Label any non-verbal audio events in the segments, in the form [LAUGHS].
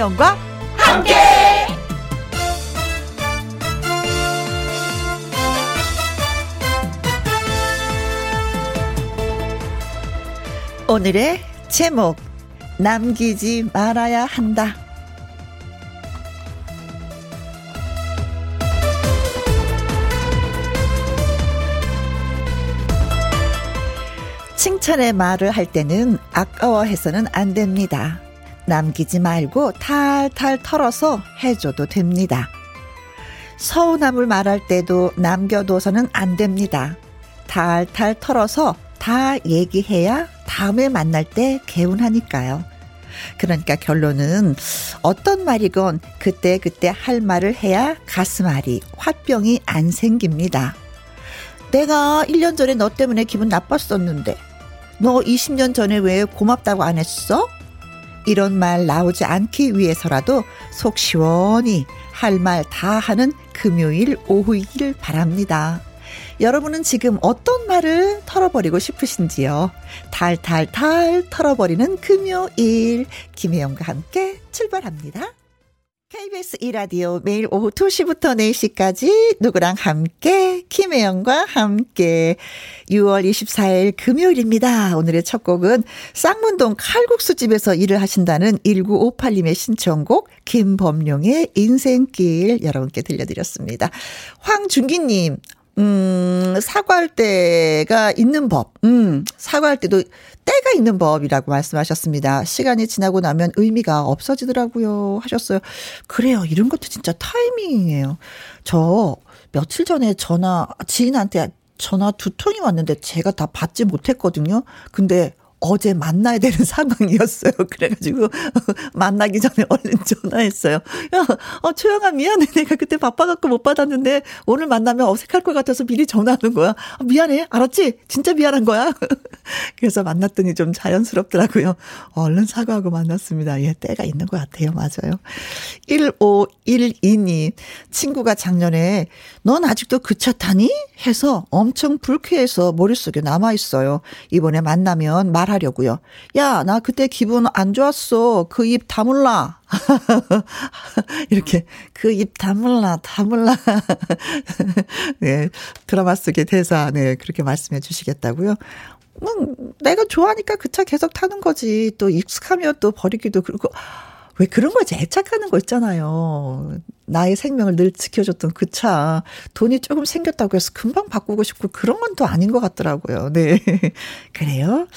김혜영과 함께. 오늘의 제목 남기지 말아야 한다. 칭찬의 말을 할 때는 아까워해서는 안 됩니다. 남기지 말고 탈탈 털어서 해줘도 됩니다. 서운함을 말할 때도 남겨둬서는 안 됩니다. 탈탈 털어서 다 얘기해야 다음에 만날 때 개운하니까요. 그러니까 결론은 어떤 말이건 그때그때 그때 할 말을 해야 가슴앓이, 화병이 안 생깁니다. 내가 1년 전에 너 때문에 기분 나빴었는데, 너 20년 전에 왜 고맙다고 안 했어? 이런 말 나오지 않기 위해서라도 속 시원히 할 말 다 하는 금요일 오후이길 바랍니다. 여러분은 지금 어떤 말을 털어버리고 싶으신지요? 탈탈탈 털어버리는 금요일 김혜영과 함께 출발합니다. KBS 이라디오 매일 오후 2시부터 4시까지 누구랑 함께 김혜영과 함께 6월 24일 금요일입니다. 오늘의 첫 곡은 쌍문동 칼국수집에서 일을 하신다는 1958님의 신청곡 김범룡의 인생길 여러분께 들려드렸습니다. 황준기님 음, 사과할 때가 있는 법. 음, 사과할 때도 때가 있는 법이라고 말씀하셨습니다. 시간이 지나고 나면 의미가 없어지더라고요. 하셨어요. 그래요. 이런 것도 진짜 타이밍이에요. 저 며칠 전에 전화, 지인한테 전화 두 통이 왔는데 제가 다 받지 못했거든요. 근데 어제 만나야 되는 [LAUGHS] 상황이었어요. 그래가지고 [LAUGHS] 만나기 전에 얼른 전화했어요. 야, 어, 초영아 미안해. 내가 그때 바빠갖고 못 받았는데 오늘 만나면 어색할 것 같아서 미리 전화하는 거야. 아, 미안해. 알았지? 진짜 미안한 거야. [LAUGHS] 그래서 만났더니 좀 자연스럽더라고요. 얼른 사과하고 만났습니다. 예, 때가 있는 것 같아요. 맞아요. 1512님, 친구가 작년에 넌 아직도 그 차 타니? 해서 엄청 불쾌해서 머릿속에 남아있어요. 이번에 만나면 말 말하려고요. 야, 나 그때 기분 안 좋았어. 그 입 다물라. [LAUGHS] 이렇게 그 입 다물라, 다물라. [LAUGHS] 네, 드라마 속의 대사, 네, 그렇게 말씀해 주시겠다고요. 음, 내가 좋아하니까 그 차 계속 타는 거지. 또 익숙하면 또 버리기도 그렇고. 왜 그런 거지? 애착하는 거 있잖아요. 나의 생명을 늘 지켜줬던 그 차. 돈이 조금 생겼다고 해서 금방 바꾸고 싶고 그런 건 또 아닌 것 같더라고요. 네. [LAUGHS] 그래요?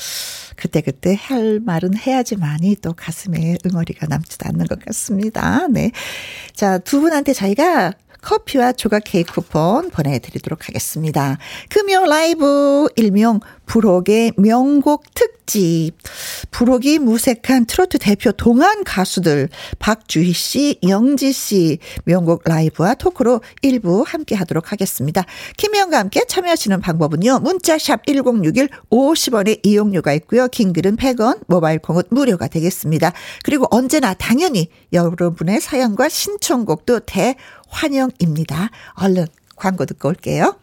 그때그때 할 말은 해야지만이 또 가슴에 응어리가 남지도 않는 것 같습니다. 네. 자, 두 분한테 저희가 커피와 조각 케이크 쿠폰 보내드리도록 하겠습니다. 금요 라이브 일명 부록의 명곡 특집. 부록이 무색한 트로트 대표 동안 가수들 박주희 씨, 영지 씨 명곡 라이브와 토크로 일부 함께 하도록 하겠습니다. 김혜영과 함께 참여하시는 방법은요. 문자샵 1061 50원의 이용료가 있고요. 킹글은 100원, 모바일 콩은 무료가 되겠습니다. 그리고 언제나 당연히 여러분의 사연과 신청곡도 대 환영입니다. 얼른 광고 듣고 올게요.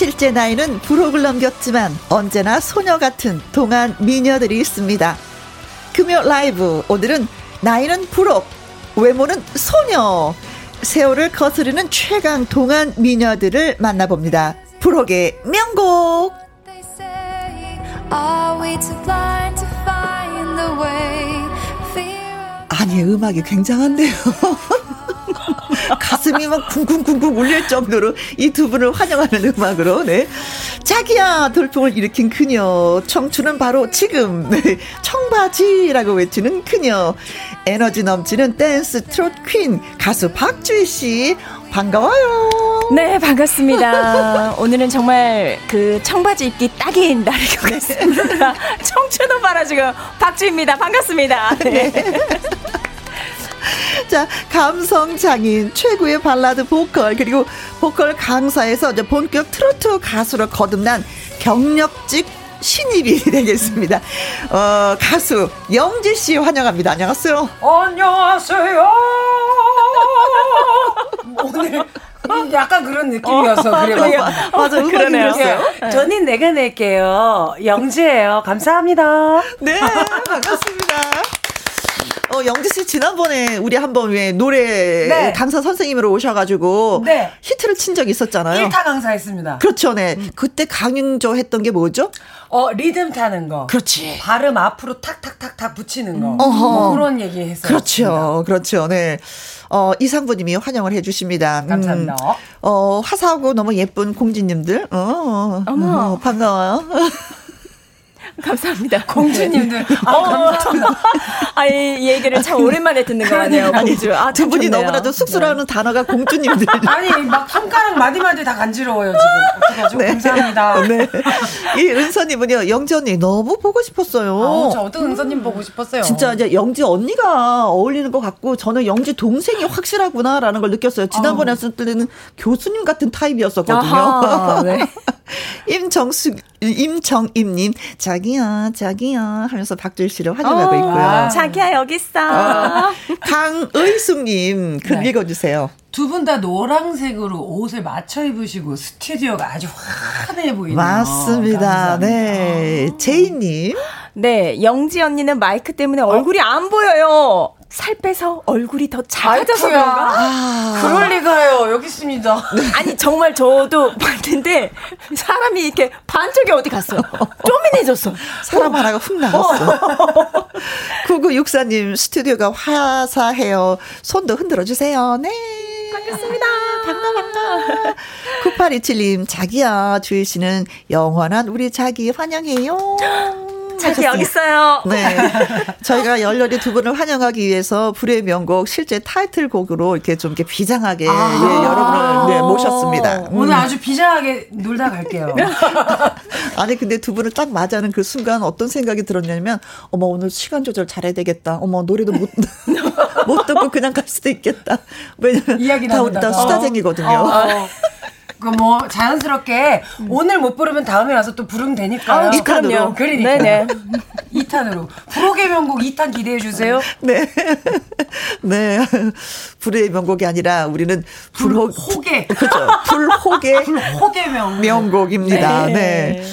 실제 나이는 부록을 넘겼지만 언제나 소녀 같은 동안 미녀들이 있습니다. 금요 라이브 오늘은 나이는 부록, 외모는 소녀. 세월을 거스르는 최강 동안 미녀들을 만나봅니다. 부록의 명곡. 아니 음악이 굉장한데요. [LAUGHS] 가슴이 막 쿵쿵쿵쿵 울릴 정도로 이 두 분을 환영하는 음악으로, 네. 자기야 돌풍을 일으킨 그녀 청춘은 바로 지금 청바지라고 외치는 그녀 에너지 넘치는 댄스 트롯 퀸 가수 박주희 씨 반가워요. 네, 반갑습니다. 오늘은 정말 그 청바지 입기 딱인 날인 것 같습니다. 청춘 오빠라 지금 박주입니다. 반갑습니다. 네. [LAUGHS] 자, 감성 장인, 최고의 발라드 보컬, 그리고 보컬 강사에서 이제 본격 트로트 가수로 거듭난 경력직 신입이 [LAUGHS] 되겠습니다. 어, 가수 영지 씨 환영합니다. 안녕하세요. 안녕하세요. 오늘 약간 그런 느낌이어서 어, 그래요. 맞아, 요 그러네요. 저는 내가 낼게요. 영지예요. 감사합니다. 네, 반갑습니다. 어, 영지 씨 지난번에 우리 한번 왜 노래 네. 강사 선생님으로 오셔가지고 네. 히트를 친 적이 있었잖아요. 1타 강사했습니다. 그렇죠, 네. 음. 그때 강조 했던 게 뭐죠? 어, 리듬 타는 거. 그렇지. 발음 앞으로 탁탁탁탁 붙이는 거. 음. 뭐 그런 얘기 했어요. 그렇죠, 그렇죠, 네. 어, 이상부님이 환영을 해주십니다. 음. 감사합니다. 음, 어, 화사하고 너무 예쁜 공주님들. 어, 어머. 어, 반가워요. [LAUGHS] 감사합니다. 공주님들. 아, 어, 감사합니다. [LAUGHS] 아, 이 얘기를 참 오랜만에 듣는 거 같네요. 공주. 아, 두 분이 좋네요. 너무나도 쑥스러워하는 네. 단어가 공주님들. [LAUGHS] 아니, 막 손가락 마디마디 다 간지러워요, 지금. 어떡하죠? 네. 감사합니다. 네. 이 은서님은요, 영지 언니 너무 보고 싶었어요. 아, 저 어떤 은서님 보고 싶었어요? 진짜 이제 영지 언니가 어울리는 것 같고, 저는 영지 동생이 확실하구나라는 걸 느꼈어요. 지난번에 했을 때는 교수님 같은 타입이었었거든요. 아하, 네. [LAUGHS] 임정수, 임정임님, 자기야, 자기야 하면서 박주일 씨를 환영하고 어, 있고요. 자기야, 여기 있어. 어, 강의숙님, 글 네. 읽어주세요. 두 분 다 노란색으로 옷을 맞춰 입으시고 스튜디오가 아주 환해 보이네요. 맞습니다. 감사합니다. 네. 제이님. 네, 영지 언니는 마이크 때문에 얼굴이 어? 안 보여요. 살 빼서 얼굴이 더 작아져서 그런가? 아, 그럴 리가요. 여기 있습니다. [LAUGHS] 아니 정말 저도 봤는데 사람이 이렇게 반쪽이 어디 갔어요. 쪼민해졌어. 사람 하나가 훅 나갔어. 어. [LAUGHS] 9964님 스튜디오가 화사해요. 손도 흔들어 주세요. 네. 반갑습니다. 반가 반가. 9827님 자기야 주희 씨는 영원한 우리 자기 환영해요. [GASPS] 자기 여기 있어요. 네. 저희가 열렬히 두 분을 환영하기 위해서 불의 명곡 실제 타이틀곡으로 이렇게 좀 이렇게 비장하게 아~ 예, 여러분을 네, 모셨습니다. 음. 오늘 아주 비장하게 놀다 갈게요. [LAUGHS] 아니 근데 두 분을 딱 맞이하는 그 순간 어떤 생각이 들었냐면 어머 오늘 시간 조절 잘해야 되겠다. 어머 노래도 못 [LAUGHS] 못 듣고 그냥 갈 수도 있겠다. 왜냐면 다 다 수다쟁이거든요. 어, 어. 그뭐 자연스럽게 음. 오늘 못 부르면 다음에 와서 또 부르면 되니까. 아, 2탄으로. 그러니까. 네네. [LAUGHS] 2탄으로. 불호의 명곡 2탄 기대해 주세요. 네. [LAUGHS] 네. 불의 명곡이 아니라 우리는 불호, 불호계. 그렇죠. 불호계. 불호계 명곡. 명곡입니다. 네. 네.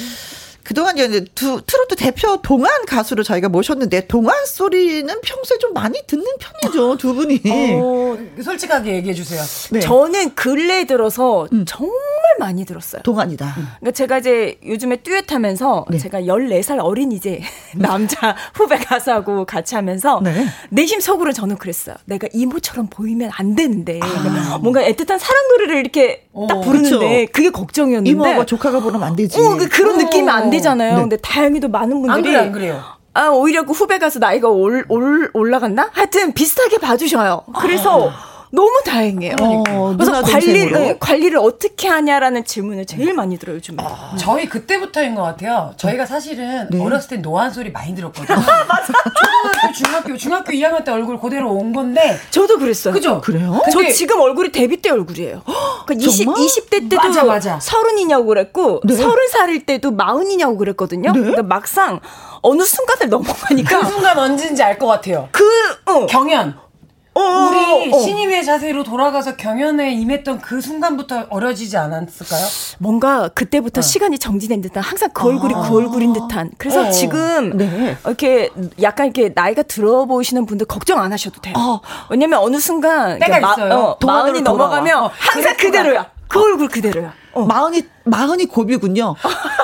그동안 이제 두, 트로트 대표 동안 가수를 저희가 모셨는데 동안 소리는 평소에 좀 많이 듣는 편이죠 두 분이. 어, 솔직하게 얘기해 주세요. 네. 저는 근래 들어서 음. 정말 많이 들었어요. 동안이다. 음. 그러니까 제가 이제 요즘에 듀엣하면서 네. 제가 14살 어린 이제 남자 [LAUGHS] 후배 가수하고 같이 하면서 네. 내심 속으로 저는 그랬어요. 내가 이모처럼 보이면 안 되는데 아. 뭔가 애틋한 사랑 노래를 이렇게 딱 어, 부르는데 그쵸. 그게 걱정이었는데 이모하고 조카가 부르면 안 되지. 어, 그, 그런 느낌이 안 되잖아요. 네. 근데 다행히도 많은 분들이 안 그래, 안. 아, 오히려 그 후배 가서 나이가 올, 올, 올라갔나? 하여튼 비슷하게 봐주셔요. 그래서 아. 너무 다행이에요. 어, 그래서 관리를 네, 관리를 어떻게 하냐라는 질문을 제일 많이 들어요 요즘에. 아, 저희 그때부터인 것 같아요. 저희가 사실은 네. 어렸을 때 노안 소리 많이 들었거든요. [LAUGHS] 초등학교, 중학교, 중학교 2학년 때 얼굴 그대로 온 건데. 저도 그랬어요. 그죠? 그래요? 저 지금 얼굴이 데뷔 때 얼굴이에요. [GASPS] 그러니까 20, 20대 때도 맞아, 맞아. 서른이냐고 그랬고 네. 서른 살일 때도 마흔이냐고 그랬거든요. 네? 그러니까 막상 어느 순간을 넘어가니까 그 순간 언제인지 알 것 같아요. 그 어. 경연. 어, 우리 어. 신임의 자세로 돌아가서 경연에 임했던 그 순간부터 어려지지 않았을까요? 뭔가 그때부터 어. 시간이 정지된 듯한 항상 그 얼굴이 아. 그 얼굴인 듯한. 그래서 어. 지금 네. 이렇게 약간 이렇게 나이가 들어 보이시는 분들 걱정 안 하셔도 돼요. 어. 왜냐면 어느 순간 때가 마, 있어요. 어, 마흔이 넘어가면 어, 항상 그대로야. 그 얼굴 그대로야. 어. 마흔이 마흔이 고비군요.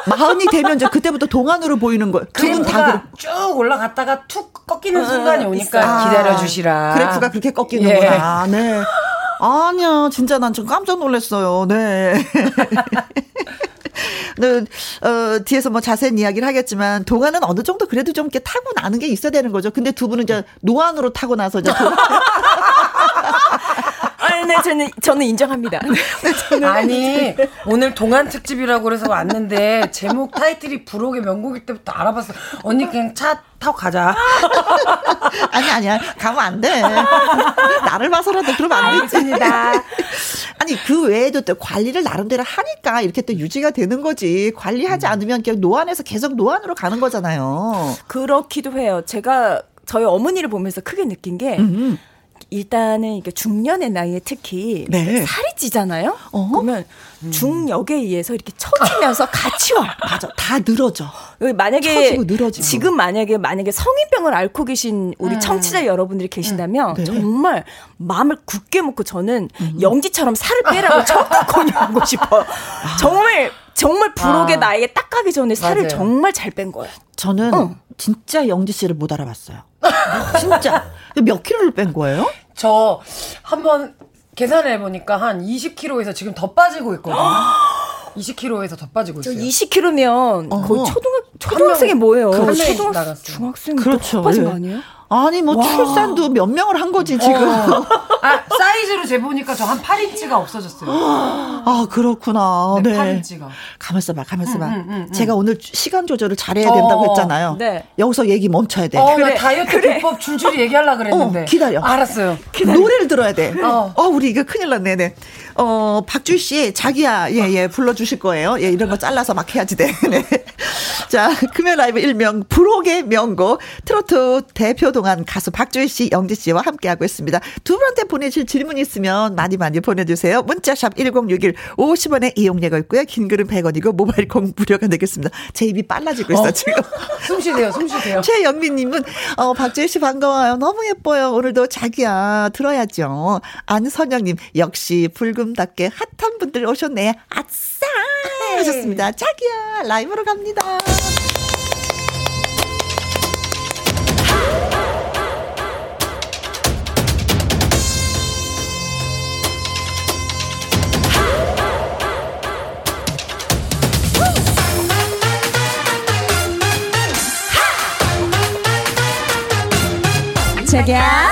마흔이 되면 이제 그때부터 동안으로 보이는 거예요. 두분다 쭉 올라갔다가 툭 꺾이는 어, 순간이 오니까 아, 기다려 주시라. 그래프가 그렇게 꺾이는구나. 예. 네. 아니야, 진짜 난 좀 깜짝 놀랐어요. [LAUGHS] 네. 어, 뒤에서 뭐 자세한 이야기를 하겠지만 동안은 어느 정도 그래도 좀 이렇게 타고 나는 게 있어야 되는 거죠. 근데 두 분은 이제 노안으로 타고 나서 이제 [LAUGHS] [LAUGHS] 아, 네, 저는 저는 인정합니다. 네, 저는 아니 오늘 동안 특집이라고 그래서 왔는데 제목 타이틀이 부록의 명곡일 때부터 알아봤어. 언니 그냥 차 타고 가자. 아니 아니야 가면 안 돼. 나를 봐서라도 그러면 안 되겠습니다. 아니 그 외에도 또 관리를 나름대로 하니까 이렇게 또 유지가 되는 거지. 관리하지 음. 않으면 그냥 노안에서 계속 노안으로 가는 거잖아요. 그렇기도 해요. 제가 저희 어머니를 보면서 크게 느낀 게. 음. 일단은 이게 중년의 나이에 특히 네. 살이 찌잖아요. 어? 그러면 음. 중력에 의해서 이렇게 처지면서 같이 와. [LAUGHS] 맞아. 다 늘어져. 만약에 지금 만약에 만약에 성인병을 앓고 계신 우리 음. 청취자 여러분들이 계신다면 네. 정말 마음을 굳게 먹고 저는 음. 영지처럼 살을 빼라고 [LAUGHS] 척박건이 하고 싶어요. 아. 정말 정말 부록의 아. 나이에 딱 가기 전에 살을 맞아요. 정말 잘 뺀 거예요. 저는 어. 진짜 영지 씨를 못 알아봤어요. [LAUGHS] 진짜 몇 킬로를 뺀 거예요? 저 한번 계산해 보니까 한 20kg에서 지금 더 빠지고 있거든요. [GASPS] 20kg에서 더 빠지고 있어요. 20kg면 거의 초등학 초등학생이 뭐예요? 초등학생 중학생 그렇죠. 빠진 거 예. 아니에요? 아니 뭐 와. 출산도 몇 명을 한 거지 지금. 어. 아 사이즈로 재보니까 저 한 8인치가 없어졌어요. [GASPS] 아 그렇구나. 네. 8인치가. 가만있어 봐, 가만있어 봐. 음, 음, 음, 제가 오늘 시간 조절을 잘해야 된다고 어. 했잖아요. 네. 여기서 얘기 멈춰야 돼. 어, 그래. 다이어트 그래. 비법 줄줄이 얘기하려 그랬는데. 어, 기다려. 알았어요. 기다려. 노래를 들어야 돼. 어. 어, 우리 이거 큰일 났네, 네. 어, 박주희 씨, 자기야, 예, 예, 불러주실 거예요. 예, 이런 거 잘라서 막 해야지 돼. [LAUGHS] 네. 자, 금요 라이브 일명, 불혹의 명곡, 트로트 대표 동안 가수 박주희 씨, 영지 씨와 함께하고 있습니다. 두 분한테 보내실 질문 있으면 많이 많이 보내주세요. 문자샵 1061, 50원의 이용료가 있고요. 긴 글은 100원이고, 모바일 공 무료가 되겠습니다. 제 입이 빨라지고 있어, 어. 지금. [LAUGHS] 숨 쉬세요, 숨 쉬세요. 최영민님은, 어, 박주희 씨 반가워요. 너무 예뻐요. 오늘도 자기야, 들어야죠. 안선영님, 역시 붉은 지금답게 핫한 분들 오셨네. 아싸! 하셨습니다. 자기야, 라이브로 갑니다. 자기야.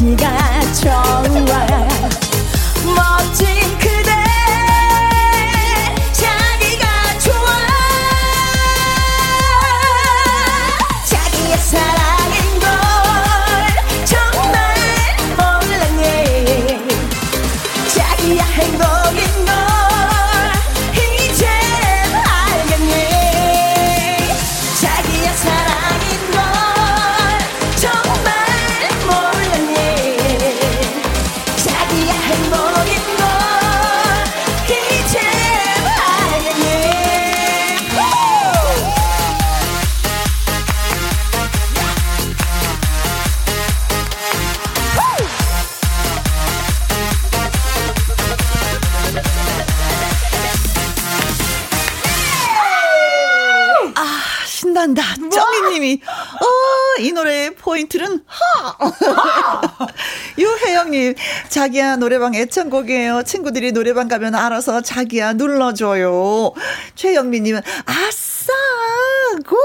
乞丐 자기야, 노래방 애창곡이에요. 친구들이 노래방 가면 알아서 자기야, 눌러줘요. 최영민님은, 아싸! 고!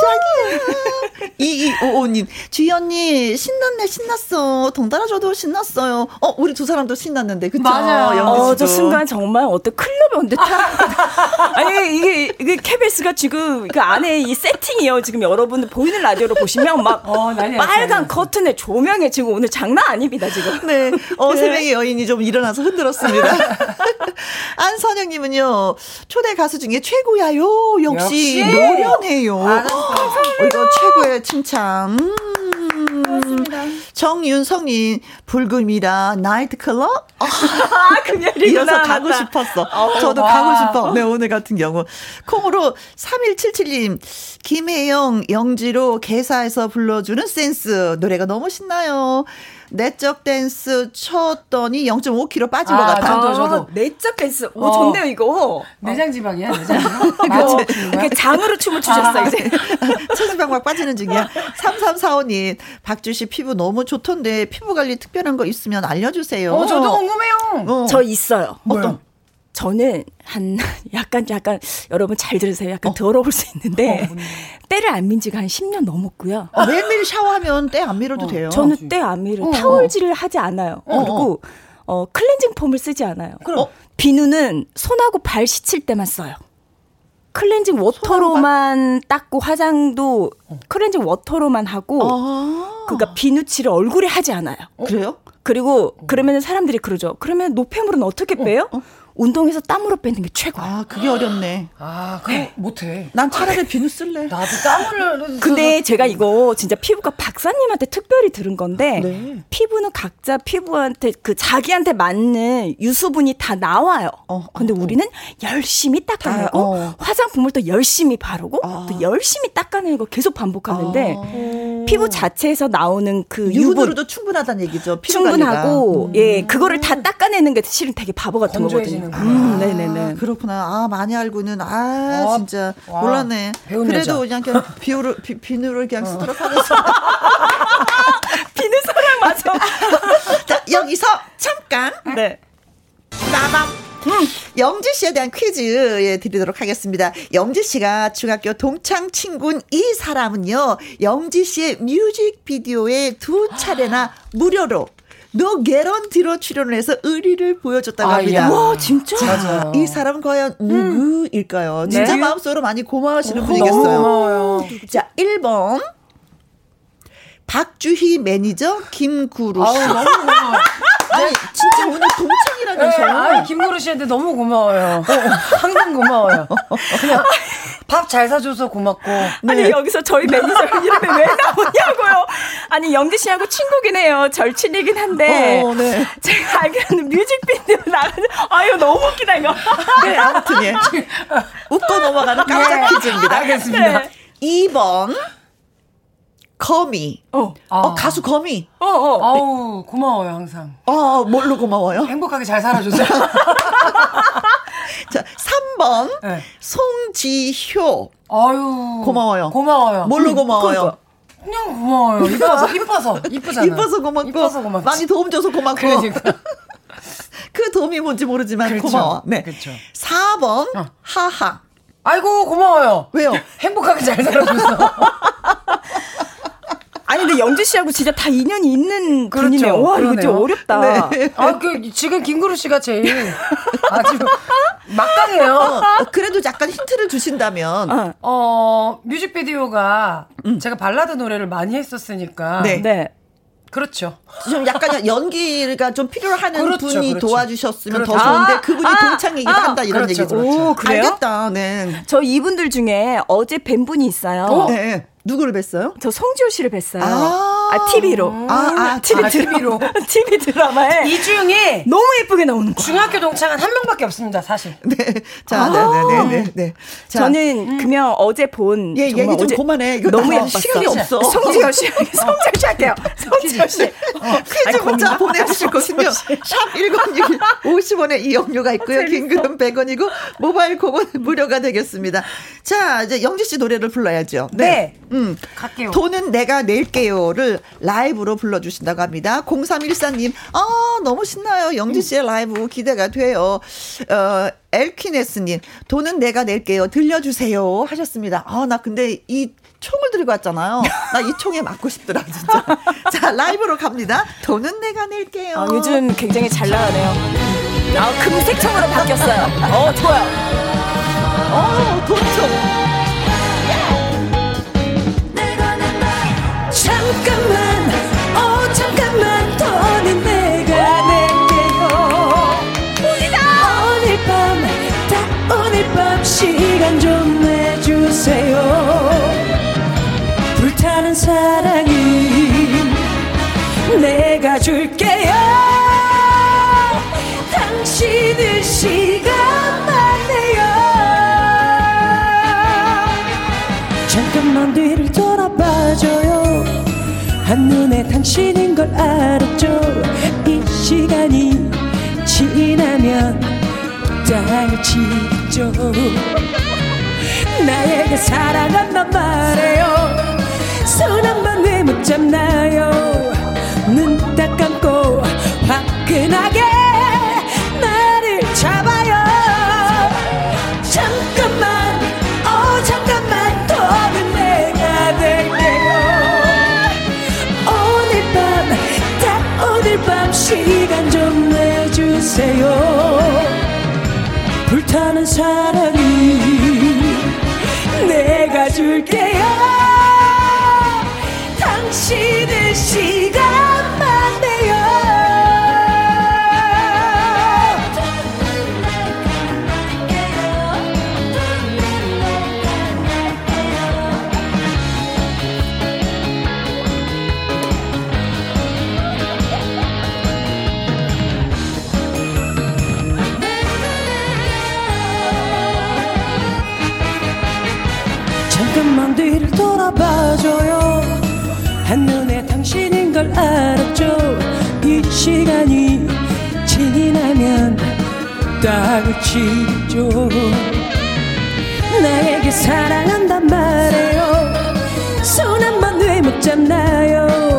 자기야! 2255님, 주연님, 신났네, 신났어. 동달아줘도 신났어요. 어, 우리 두 사람도 신났는데, 그쵸? 맞아요. 어, 저 순간 정말 어떤 클럽에 온 듯한. [LAUGHS] 아니, 이게, 이게 KBS가 지금 그 안에 이 세팅이요. 지금 여러분들 보이는 라디오로 보시면 막 어, 빨간 커튼에 조명에 지금 오늘 장난 아닙니다, 지금. 네. 어, 네. 세 명의 여인이 좀 일어나서 흔들었습니다. [LAUGHS] 안선영님은요, 초대 가수 중에 최고야요. 역시, 역시. 노련해요. 어, 이거 최고의 칭찬. 고맙습니다. 정윤성님, 불금이라 나이트클럽? 아, 이어서 가고 싶었어. 어, 저도 와. 가고 싶어. 네, 오늘 같은 경우. 콩으로 3177님, 김혜영, 영지로 개사에서 불러주는 센스. 노래가 너무 신나요. 내적 댄스 쳤더니 0.5kg 빠진 아, 것 같아요. 저도 저도 내적 댄스. 오 어. 좋네요 이거. 내장 지방이야 내장. [LAUGHS] 어, 이렇게 장으로 춤을 추셨어 아, 이제. [LAUGHS] 체지방 막 빠지는 중이야. [LAUGHS] 3345님 박주희 씨 피부 너무 좋던데 피부 관리 특별한 거 있으면 알려주세요. 어 저도 궁금해요. 어. 저 있어요. 어떤? 저는 한 [LAUGHS] 약간 약간 여러분 잘 들으세요. 약간 어. 더러울 수 있는데 어, 때를 안 민 지가 한 10년 넘었고요. 어, 매일매일 샤워하면 때 안 밀어도 어. 돼요. 저는 때 안 밀어. 어, 어. 타월질을 하지 않아요. 그리고 어 클렌징 폼을 쓰지 않아요. 그럼 비누는 손하고 발 씻을 때만 써요. 클렌징 워터로만 닦고 화장도 클렌징 워터로만 하고 아~ 그러니까 비누칠을 얼굴에 하지 않아요. 그래요? 그리고 그러면 사람들이 그러죠. 그러면 노폐물은 어떻게 빼요? 어, 어. 운동해서 땀으로 빼는 게 최고야. 아, 그게 어렵네. 아, 그거 네. 못해. 난 차라리 비누 쓸래. 나도 땀을. [LAUGHS] 근데 제가 이거 진짜 피부과 박사님한테 특별히 들은 건데, 네. 피부는 각자 피부한테 그 자기한테 맞는 유수분이 다 나와요. 어, 근데 어, 어. 우리는 열심히 닦아내고, 어. 화장품을 또 열심히 바르고, 아. 또 열심히 닦아내는 거 계속 반복하는데, 아. 피부 자체에서 나오는 그 유분으로도 충분하다는 얘기죠. 충분하고, 음. 예, 그거를 다 닦아내는 게 실은 되게 바보 같은 거거든요. 음, 아, 네네네. 그렇구나. 아, 많이 알고는, 아, 와, 진짜. 와, 몰랐네. 그래도 여자. 그냥, 그냥 비누로, 비, 비누를 그냥 어. 쓰도록 하겠습니다. [LAUGHS] 비누 사랑 맞아. [LAUGHS] 자, 여기서 잠깐. 네. 나밤. 음, 영지 씨에 대한 퀴즈 예, 드리도록 하겠습니다. 영지 씨가 중학교 동창 친구인 이 사람은요, 영지 씨의 뮤직 비디오에 두 차례나 무료로 너 개런티로 출연을 해서 의리를 보여줬다고 아, 합니다. 와, 진짜? 자, 이 사람은 과연 음. 누구일까요? 네. 진짜 마음속으로 많이 고마워하시는 어, 분이겠어요. 고마워요. 자, 1번. 박주희 매니저 김그루 씨. 아우, 너무 고마워요. 아니, 진짜 오늘 동창이라면서. 네, 아 김그루 씨한테 너무 고마워요. 항상 고마워요. 그냥 밥 잘 사줘서 고맙고. 네. 아니, 여기서 저희 매니저 이름이 왜 나오냐고요. 아니, 영지 씨하고 친구긴 해요. 절친이긴 한데. 어, 네. 제가 알기로는 뮤직비디오 나가는, 아유, 너무 웃기다, 이거. 네, 아무튼, 예. 웃고 넘어가는 깜짝 네. 퀴즈입니다. 알겠습니다. 네. 2번. 거미. 어. 아. 어, 가수 거미. 어, 어. 아우, 고마워요, 항상. 어, 뭘로 고마워요? 행복하게 잘 살아주세요. [LAUGHS] 자, 3번. 네. 송지효. 아유. 고마워요. 고마워요. 뭘로 음, 고마워요? 그러니까. 그냥 고마워요. 이뻐서, 이뻐서. 이쁘잖아. 이뻐서 고맙고. 이뻐서 고맙고. 많이 도움 줘서 고맙고. 그러니까. [LAUGHS] 그 도움이 뭔지 모르지만 그렇죠. 고마워. 네. 그렇죠. 4번. 어. 하하. 아이고, 고마워요. 왜요? [LAUGHS] 행복하게 잘 살아줘서. 아니 근데 영지 씨하고 진짜 다 인연이 있는 그렇죠. 분이네요. 와 그러네요. 이거 좀 어렵다. 네. [LAUGHS] 아그 지금 김구루 씨가 제일 아주 막강해요. 어, 그래도 약간 힌트를 주신다면 어, 어 뮤직비디오가 음. 제가 발라드 노래를 많이 했었으니까 네. 네. 그렇죠. 좀 약간 연기가 좀 필요하는 그렇죠, 분이 그렇죠. 도와주셨으면 그렇죠. 더 좋은데 아, 그분이 아, 동창이기도 아, 한다 이런 그렇죠, 얘기죠. 오, 그래요? 알겠다. 네. 저 이분들 중에 어제 뵌 분이 있어요. 어? 네. 누구를 뵀어요? 저 송지효 씨를 뵀어요. 아, 아 TV로. 아, 아 TV, 아, TV로. TV [LAUGHS] 드라마에. 이 중에 너무 예쁘게 나오는 거 중학교 동창은 한 명밖에 없습니다, 사실. 네. 자, 아~ 네, 네, 네, 네, 네. 자, 저는 음. 그냥 어제 본. 예, 얘기 좀 그만해. 너무 예뻤어. 시간이 없어. 송지효 씨. 송지효 씨 할게요. [LAUGHS] 송지효 씨. 퀴즈 문자 보내주실 곳은요. 샵1061 50원의 이용료가 있고요. 긴글은 100원이고 모바일 콩은 무료가 되겠습니다. 자, 이제 영지 씨 노래를 불러야죠. 네. 네. 음. 갈게요. 돈은 내가 낼게요를 라이브로 불러주신다고 합니다. 0314님, 아, 너무 신나요. 영지 씨의 라이브 기대가 돼요. 어, 엘퀴네스님, 돈은 내가 낼게요. 들려주세요. 하셨습니다. 아, 나 근데 이 총을 들고 왔잖아요. 나 이 총에 맞고 싶더라, 진짜. [LAUGHS] 자, 라이브로 갑니다. 돈은 내가 낼게요. 아, 요즘 굉장히 잘 나가네요. 아, 금색 총으로 바뀌었어요. 어, 좋아요. 어, 돈총. 잠깐만, 어, 잠깐만, 돈은 내가 낼게요. 오늘 밤, 다 오늘 밤 시간 좀 내주세요. 불타는 사랑을 내가 줄게요 당신의 시 당신인 걸 알았죠. 이 시간이 지나면 달치죠. 나에게 사랑한단 말해요. 손 한 번 왜 못 잡나요? 눈 딱 감고 화끈하게 주세요. 불타는 사랑을 내가 줄게요 돌아봐줘요. 한눈에 당신인 걸 알았죠. 이 시간이 지나면 딱을 치죠. 나에게 사랑한단 말해요. 손 한번 왜 못 잡나요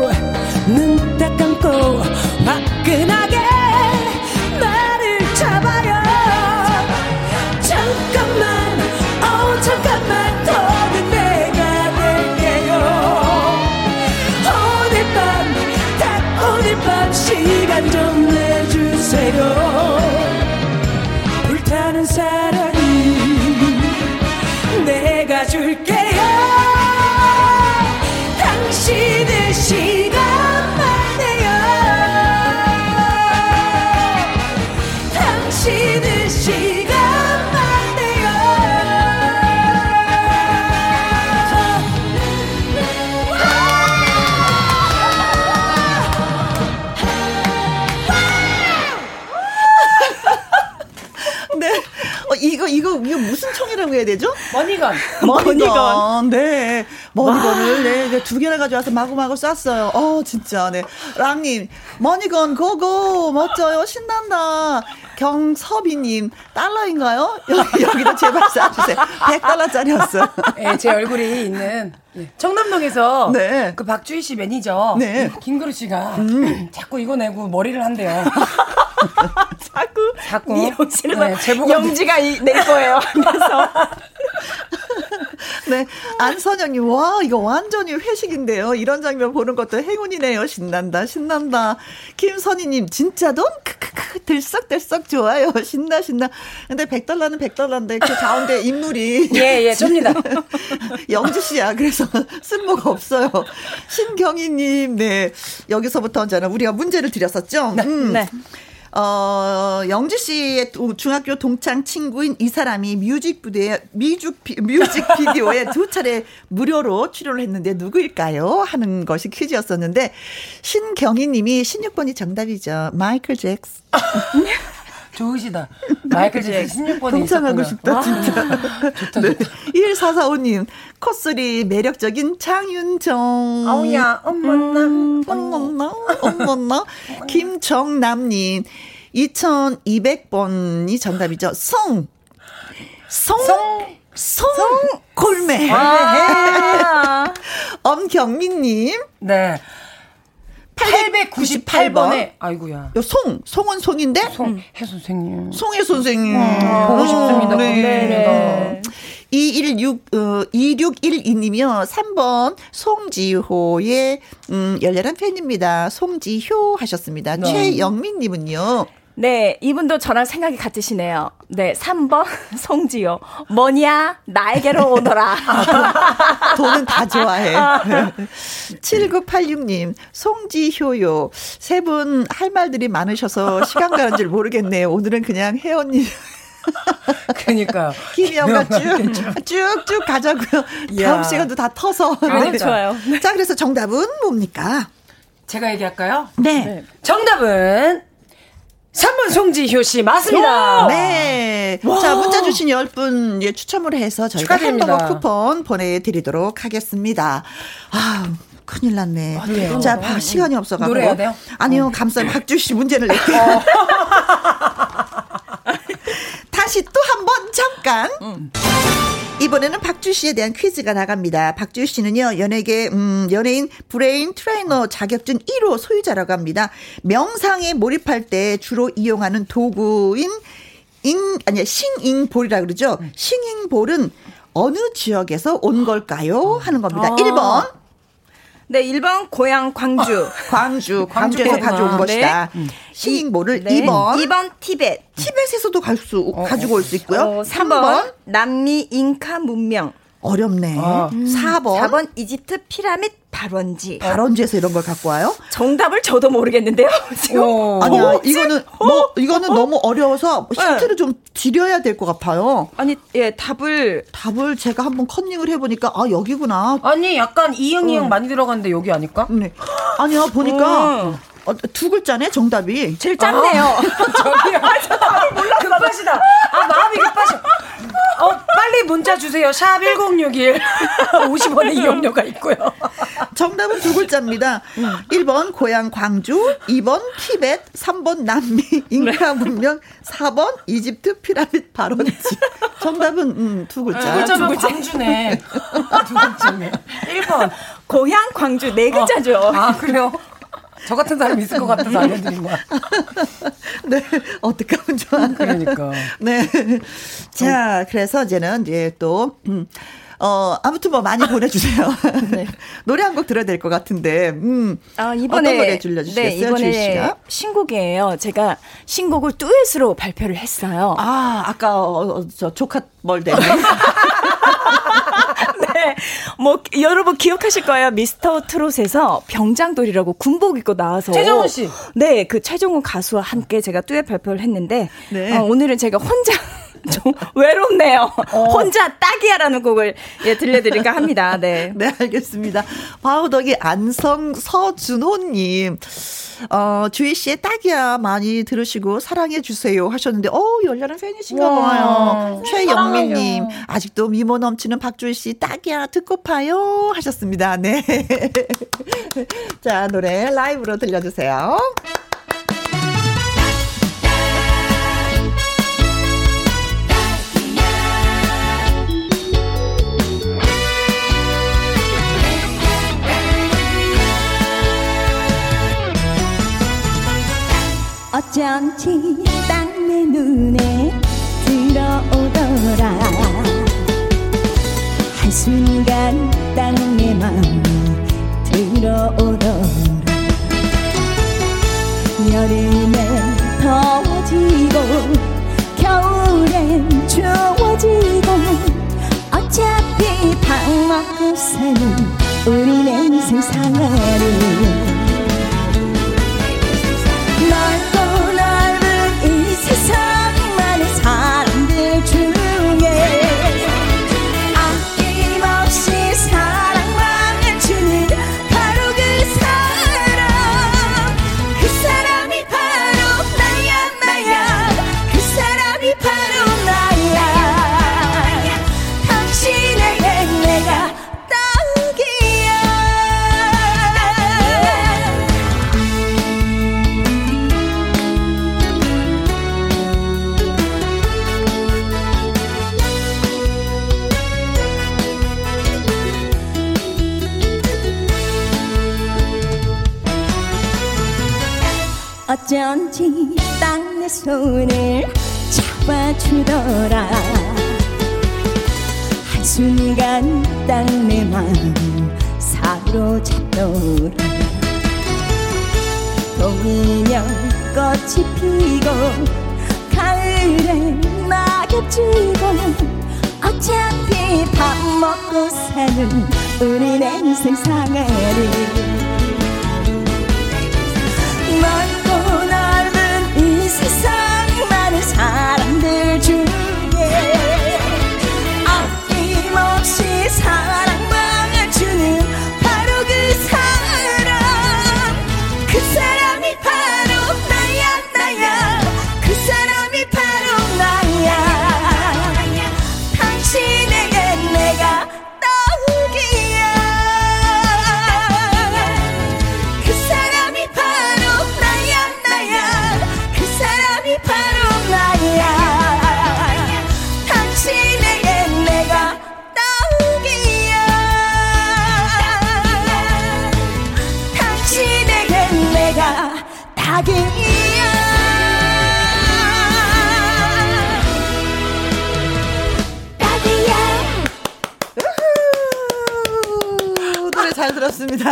총이라고 해야 되죠? money gun. [LAUGHS] money gun. 네. money gun을, 네, 네, 두 개나 가져와서 마구마구 쐈어요. 어, 진짜, 네. 랑님, money gun go go! 멋져요. 신난다. 경서비님, 달러인가요? 여기, 여기다 제발 쏴주세요. 100달러짜리였어요. 네, 제 얼굴이 있는 예, 청담동에서 네. 그 박주희 씨 매니저 네. 김그루 씨가 음. [LAUGHS] 자꾸 이거 내고 머리를 한대요. [LAUGHS] 자꾸 자꾸 미용실에서 네, 제보가 영지가 이, 낼 거예요. [LAUGHS] 그래서 네 안선영님 와 이거 완전히 회식인데요. 이런 장면 보는 것도 행운이네요. 신난다 신난다. 김선희님 진짜 돈 크크크 들썩들썩 좋아요. [LAUGHS] 신나 신나. 근데 100달러는 100달러인데 그 가운데 인물이 [LAUGHS] 예 예 줍니다. [LAUGHS] 영지 씨야. 그래서 쓸모가 없어요. 신경희님 네 여기서부터 저는 우리가 문제를 드렸었죠. 네. 음. 네. 어, 영지 씨의 중학교 동창 친구인 이 사람이 뮤직 비디오에, 뮤직, 뮤직 비디오에 [LAUGHS] 두 차례 무료로 출연을 했는데 누구일까요? 하는 것이 퀴즈였었는데, 신경희 님이 16번이 정답이죠. 마이클 잭스. [LAUGHS] 좋으시다. 마이클 잭슨 16번에 동창하고 싶다, 진짜. 좋다, 네. 1445님, 콧소리 매력적인 장윤정. 아우야, 어머나, 음, 어머나, 어머나. [LAUGHS] 김정남님, 2200번이 정답이죠. 성. 성. 성. 성. 골매. 아~ [LAUGHS] 엄경민님. 네. 898번에 아이고야. 요 송, 송은 송인데? 송, 해 선생님. 송해 선생님. 아, 보고 싶습니다. 네. 네. 216, 어, 2612님이요. 3번, 송지호의, 음, 열렬한 팬입니다. 송지효 하셨습니다. 네. 최영민님은요. 네, 이분도 저랑 생각이 같으시네요. 네, 3번 [LAUGHS] 송지효. 뭐냐? 나에게로 오너라. 아, [LAUGHS] 돈, 돈은 다 좋아해. [LAUGHS] 7986님, 송지효요. 세 분 할 말들이 많으셔서 시간 가는 줄 모르겠네요. 오늘은 그냥 혜원님. 그러니까요. 김희영과 쭉, 쭉쭉 가자고요. 야. 다음 시간도 다 터서. 아, 네. 좋아요. 자, 그래서 정답은 뭡니까? 제가 얘기할까요? 네. 네. 정답은 3번 송지효 씨 맞습니다. 네. 와. 자, 문자 주신 10분 예, 추첨을 해서 저희가 햄버거 쿠폰 보내드리도록 하겠습니다. 아, 큰일 났네. 아, 네. 자, 봐, 시간이 없어가지고. 노래해야 돼요? 아니요, 감사합니다. 박주희 씨 문제를 낼게요. 어. [LAUGHS] 다시 또 한 번 잠깐. 음. 이번에는 박주희 씨에 대한 퀴즈가 나갑니다. 박주희 씨는요, 연예계, 음, 연예인 브레인 트레이너 자격증 1호 소유자라고 합니다. 명상에 몰입할 때 주로 이용하는 도구인, 인, 아니, 싱잉볼이라 그러죠. 싱잉볼은 어느 지역에서 온 걸까요? 하는 겁니다. 아. 1번. 네, 1번 고향 광주. 광주, [LAUGHS] 광주에서 가져온 아, 것이다. 네. 싱잉볼을 네. 2번. 2번 티벳. 티벳에서도 갈 수, 어, 가지고 올 수 있고요. 어, 3번, 3번 남미 잉카 문명. 어렵네. 아. 4번. 4번 이집트 피라밋 발원지. 발원지에서 이런 걸 갖고 와요? 정답을 저도 모르겠는데요. 지금. 어. 아니야, 이거는 뭐 이거는 어? 너무 어려워서 힌트를 네. 좀 드려야 될 것 같아요. 아니, 예, 답을 답을 제가 한번 컨닝을 해 보니까 아, 여기구나. 아니, 약간 이응 이응 어. 많이 들어갔는데 여기 아닐까? 네. 아니야, 보니까 어. 어, 두 글자네 정답이. 제일 짧네요. 아, [LAUGHS] 저기요. 아, 몰라 급하시다. 아 마음이 급하셔. 어 빨리 문자 주세요. 샵 #1061 50원의 [LAUGHS] 이용료가 있고요. 정답은 두 글자입니다. 음. 1번 고향 광주, 2번 티벳, 3번 남미 잉카 문명, 4번 이집트 피라밋 발원지. 정답은 음, 두 글자. 두 글자면 광주네. [LAUGHS] 두 글자네. 1번 고향 광주 네 글자죠. 어. 아 그래요? 저 같은 사람 있을 것 같아서 알려드린 거야. [LAUGHS] 네, 어떻게 하면 좋아. 그러니까. 네. 자, 그래서 이제는 이제 또, 음, 어, 아무튼 뭐 많이 보내주세요. [LAUGHS] 네. [LAUGHS] 노래 한 곡 들어야 될 것 같은데, 음. 아, 이번에. 어떤 노래 들려주시겠어요? 네, 이번에 신곡이에요. 제가 신곡을 듀엣으로 발표를 했어요. 아, 아까, 어, 저, 조카 멀대. 네. [LAUGHS] 뭐, 여러분 기억하실 거예요. 미스터 트롯에서 병장돌이라고 군복 입고 나와서. 최정훈 씨. 네. 그 최정훈 가수와 함께 제가 듀엣 발표를 했는데. 네. 어, 오늘은 제가 혼자. [LAUGHS] 좀 외롭네요. 어. 혼자 딱이야라는 곡을 예, 들려드릴까 합니다. 네. [LAUGHS] 네, 알겠습니다. 바우덕이 안성 서준호님. 어, 주희 씨의 딱이야 많이 들으시고 사랑해 주세요 하셨는데, 어 열렬한 팬이신가 봐요. 최영민 님, 아직도 미모 넘치는 박주희 씨 딱이야 듣고 파요 하셨습니다. 네. [LAUGHS] 자, 노래 라이브로 들려 주세요. 어쩐지 딱 내 눈에 들어오더라. 한순간 꽃이 피고 가을에 낙엽 지고 어차피 밥 먹고 사는 우리 내 인생 상아리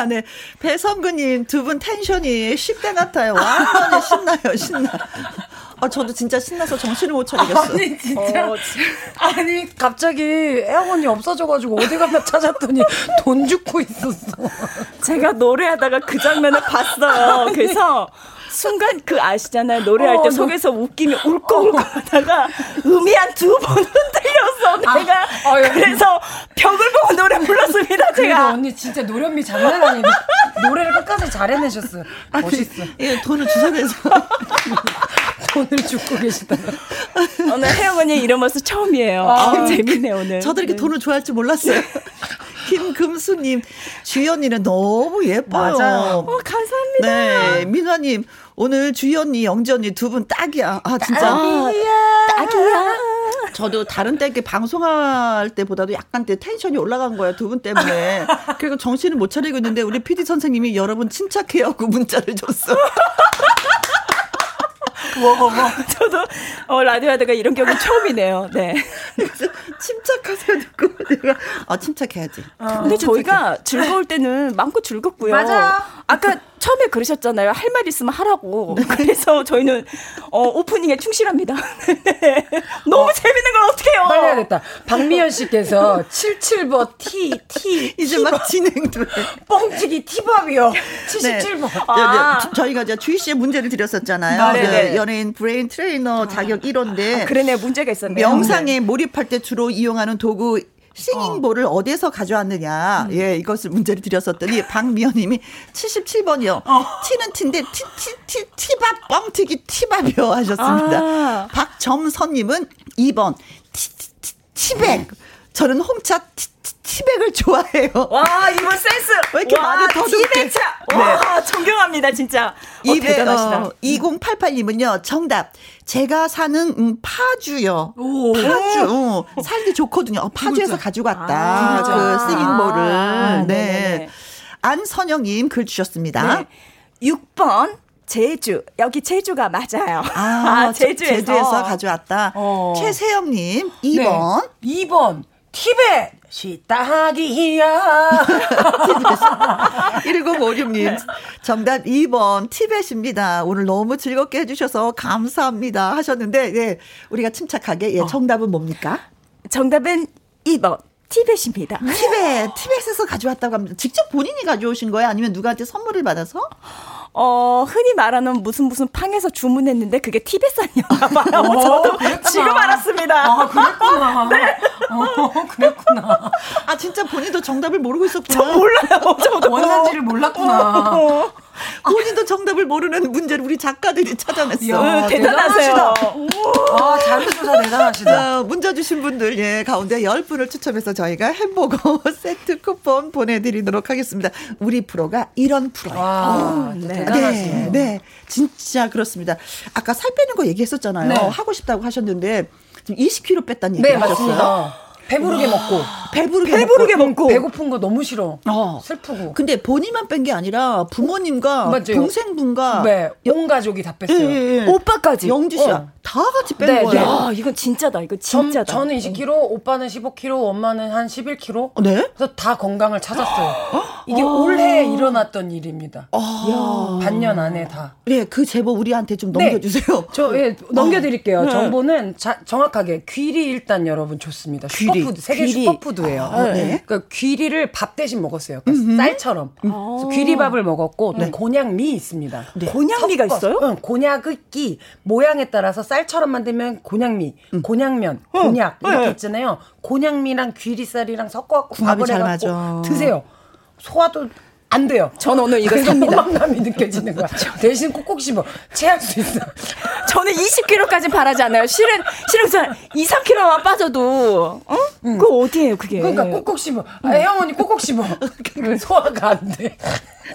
네. 배성근님, 두 분 텐션이 10대 같아요. 완전히 신나요, 신나. 아, 저도 진짜 신나서 정신을 못 차리겠어요. 아니 진짜 아니 갑자기 애원이 없어져가지고 어디 가나 찾았더니 돈 죽고 있었어. 제가 노래하다가 그 장면을 봤어요. 그래서 순간 그 아시잖아요. 노래할 때 어, 속에서 웃기면 울컥울컥 하다가 음이 한 두 번 흔들 려서 내가 아, 예. 그래서 벽을 보고 노래 불렀습니다. 제가. 언니 진짜 노련미 장난 아닌데 노래를 끝까지 잘 해내셨어요. 멋있어. 예, 돈을 주선해서. [LAUGHS] 돈을 죽고 계시다. 오늘 혜영 언니 이런 모습 처음이에요. 아, 아, 재밌네 오늘. 저도 이렇게 돈을 좋아할 줄 몰랐어요. 김금수님, 주연이는 너무 예뻐요. 맞아요. 어, 감사합니다. 네, 민화님, 오늘 주연이, 영지언니 두분 딱이야. 아, 진짜. 딱이야. 저도 다른 때 이렇게 방송할 때보다도 약간 때 텐션이 올라간 거예요. 두 분 때문에. 그리고 정신을 못 차리고 있는데 우리 PD 선생님이 여러분 침착해요. 하고 문자를 줬어. [LAUGHS] 뭐, 뭐. 저도 어, 라디오 하다가 이런 경우 처음이네요. 네. 침착하세요. 듣고 내가 아, 침착해야지. 근데 저희가 즐거울 때는 마음껏 즐겁고요. 맞아. 아까 처음에 그러셨잖아요. 할 말 있으면 하라고. 그래서 저희는 어, 오프닝에 충실합니다. [LAUGHS] 너무 재밌는 걸 어떡해요. 빨리 해야겠다. 박미연 씨께서 77번 T, T, 이제 막 진행도 해. 뻥튀기 티밥이요. 77번. 아. 저- 저희가 이제 주희 씨의 문제를 드렸었잖아요. 네네. 그 연예인 브레인 트레이너 자격 1호인데 그러네 문제가 있었네요. 명상에 몰입할 때 주로 이용하는 도구 singing bowl을 어. 어디서 가져왔느냐. 예, 이것을 문제를 드렸었더니 박미연님이 77번이요. 티는 티인데 티, 티, 티, 티밥 뻥튀기 티밥이요 하셨습니다. 아. 박점선님은 2번 티, 티, 티, 티백. 저는 홍차 티, 티, 티백을 좋아해요. 와 이번 센스. 왜 이렇게 와, 말을 더듬게. 티백차. 와 존경합니다 진짜. 어, 이배 대단하시다. 어, 2088님은요, 정답. 제가 사는, 음, 파주요. 파주. 어, 살기 좋거든요. 어, 파주에서 가지고 왔다. 아, 그 진짜. singing bowl을. 아, 네. 네네네. 안선영님 글 주셨습니다. 네. 6번 제주 여기 제주가 맞아요. 아, [LAUGHS] 제주에서. 제주에서 가져왔다. 어. 최세영님, 네. 2번. 2번 티벳 시따하기야. 1056님. 정답 2번. 티벳입니다. 오늘 너무 즐겁게 해주셔서 감사합니다. 하셨는데, 예, 우리가 침착하게, 예, 정답은 뭡니까? 정답은 2번 티벳입니다. 티벳, 티벳에서 가져왔다고 합니다. 직접 본인이 가져오신 거예요? 아니면 누구한테 선물을 받아서? 어, 흔히 말하는 무슨 무슨 팡에서 주문했는데 그게 티벳산이었나 봐요. [LAUGHS] 저도 지금 알았습니다. 아, 그랬구나. [LAUGHS] 어, 그랬구나. 아, 진짜 본인도 정답을 모르고 있었구나. 몰라요. 저도. 원산지를 몰랐구나. 어, [LAUGHS] 본인도 정답을 모르는 문제를 우리 작가들이 찾아냈어. 야, 대단하세요. 아, 자료조사 대단하시다. 어, 문자 주신 분들 예 가운데 10분을 추첨해서 저희가 햄버거 [LAUGHS] 세트 쿠폰 보내드리도록 하겠습니다. 우리 프로가 이런 프로예요. 와, 네. 네, 네, 진짜 그렇습니다. 아까 살 빼는 거 얘기했었잖아요. 네. 하고 싶다고 하셨는데 지금 20kg 뺐다는 얘기 네, 하셨어요. 맞습니다. 배부르게 먹고. 배부르게, 배부르게 먹고, 먹고. 배고픈 거 너무 싫어. 어. 슬프고. 근데 본인만 뺀 게 아니라 부모님과 맞아요. 동생분과 네, 온 가족이 다 뺐어요. 예, 예, 예. 오빠까지. 영지 씨야. 어. 다 같이 뺀 네, 거예요. 야, 이건 진짜다. 이거 진짜다. 전, 는 20kg, 오빠는 15kg, 엄마는 한 11kg. 네? 그래서 다 건강을 찾았어요. 이게 아. 올해 일어났던 일입니다. 아. 반년 안에 다. 네, 그 제보 우리한테 좀 네. 넘겨주세요. 네. 저 예, 넘겨드릴게요. 어. 정보는 자, 정확하게 귀리 일단 여러분 좋습니다. 귀리. 슈퍼푸드 세계 귀리. 슈퍼푸드 예요. 아, 네. 그러니까 귀리를 밥 대신 먹었어요. 그러니까 쌀처럼. 음. 그래서 귀리밥을 먹었고 또 곤약미 있습니다. 네. 곤약미가 있어요? 응, 곤약이 모양에 따라서 쌀처럼 만들면 곤약미, 음. 곤약면, 어. 곤약 이렇게 네. 있잖아요. 곤약미랑 귀리쌀이랑 섞어갖고 밥을 해갖고 드세요. 소화도 안 돼요. 전 오늘 이거 삽니다. 호감감이 느껴지는 거야. [LAUGHS] 대신 꼭꼭 씹어. 체할 수 있어. [LAUGHS] 저는 20kg까지 바라지 않아요. 실은, 실은 저 2, 3kg만 빠져도, 어? 응. 그거 어디에요, 그게? 그러니까 꼭꼭 씹어. 아, 형 언니 꼭꼭 씹어. [LAUGHS] 소화가 안 돼.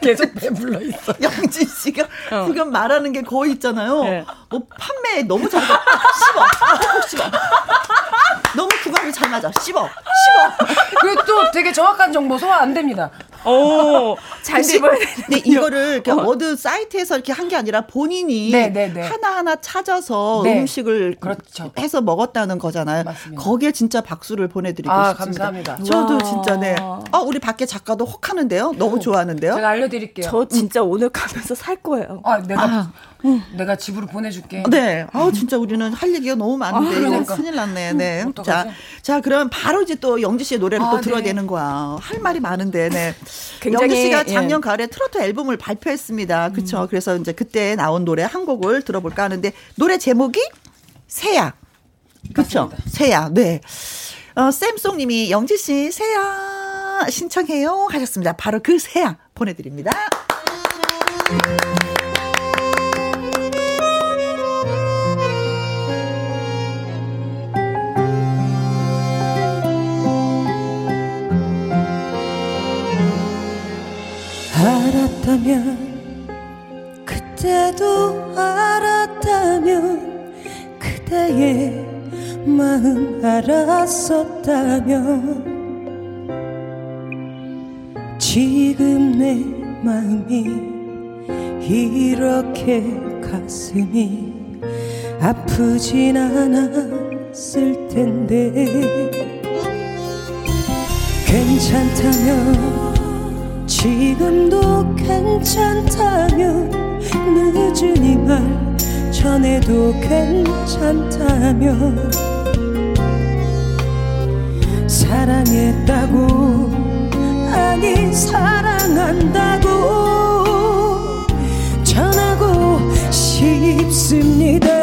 계속 배불러 있어. [LAUGHS] 영진 씨가 어. 지금 말하는 게 거의 있잖아요. 네. 뭐 판매에 너무 잘 씹어. 씹어. 너무 구간이 잘 맞아. 씹어. 씹어. 그리고 또 되게 정확한 정보 소화 안 됩니다. 오, 잘 씹어야 근데 이거를 이렇게 어. 느 사이트에서 이렇게 한 게 아니라 본인이 네, 네, 네. 하나하나 찾아서 네. 음식을 그렇죠. 해서 먹었다는 거잖아요. 맞습니다. 거기에 진짜 박수를 보내드리고 아, 싶습니다. 감사합니다. 저도 와. 진짜 네. 아, 우리 밖에 작가도 혹 하는데요. 너무 좋아하는데요. 알려드릴게요. 저 진짜 오늘 가면서 살 거예요. 아, 내가 아. 응. 내가 집으로 보내줄게. 네. 아 진짜 우리는 할 얘기가 너무 많은데 아, 그러니까. 큰일 났네. 네. 음, 자, 자 그럼 바로 이제 또 영지 씨의 노래를 아, 또 들어야 네. 되는 거야. 할 말이 많은데, 네. 굉장히, 영지 씨가 작년 예. 가을에 트로트 앨범을 발표했습니다. 그렇죠. 음. 그래서 이제 그때 나온 노래 한 곡을 들어볼까 하는데 노래 제목이 새야. 그렇죠. 새야. 네. 어, 쌤송님이 영지 씨 새야 신청해요 하셨습니다. 바로 그 새야 보내드립니다. 알았다면 그때도 알았다면 그대의 마음 알았었다면 지금 내 마음이 이렇게 가슴이 아프진 않았을 텐데. 괜찮다면 지금도 괜찮다면 늦은 이 말 전에도 괜찮다면 사랑했다고 아니 사랑한다고 전하고 싶습니다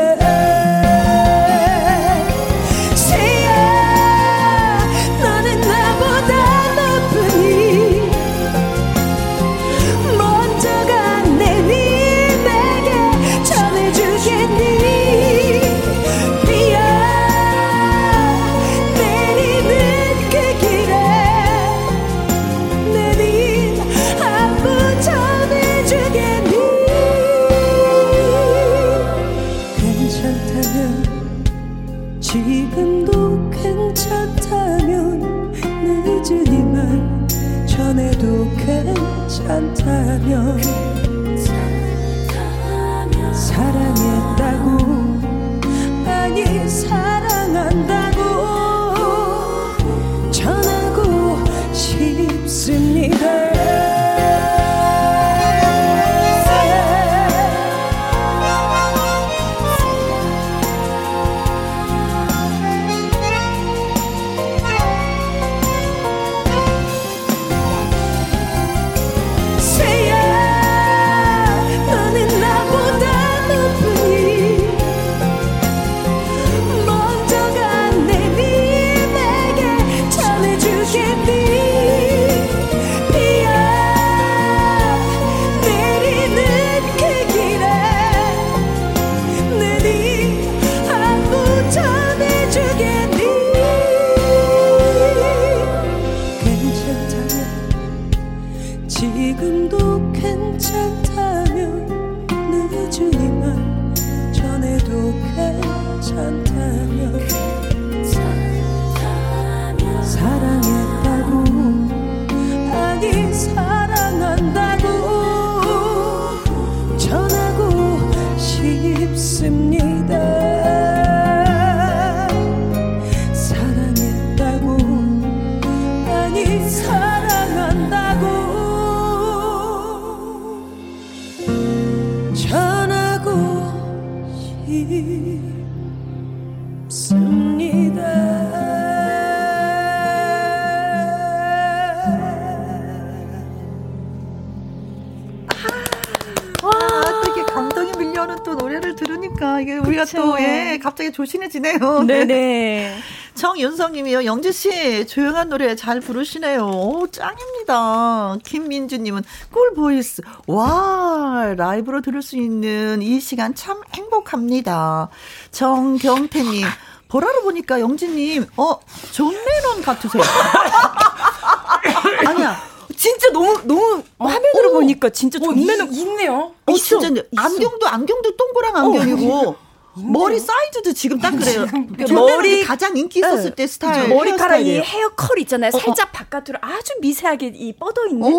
그쵸. 또, 예, 갑자기 조신해지네요. [LAUGHS] 네네. 네. 정윤성 님이요. 영지 씨, 조용한 노래 잘 부르시네요. 오, 짱입니다. 김민주 님은 꿀 보이스. 와, 라이브로 들을 수 있는 이 시간 참 행복합니다. 정경태 님, 보라로 보니까 영지님, 어, 존 레논 같으세요. [LAUGHS] 아니야. 진짜 너무 너무 어, 화면으로 오, 보니까 진짜 존 레논 있네요. 어, 있어, 진짜. 안경도 안경도 동그란 안경이고. 어, 머리 사이즈도 지금 딱 그래요. 머리 가장 인기 있었을 네. 때 스타일. 머리카락 이 헤어 컬 있잖아요. 어, 어. 살짝 어, 바깥으로 아주 미세하게 이 뻗어 있는.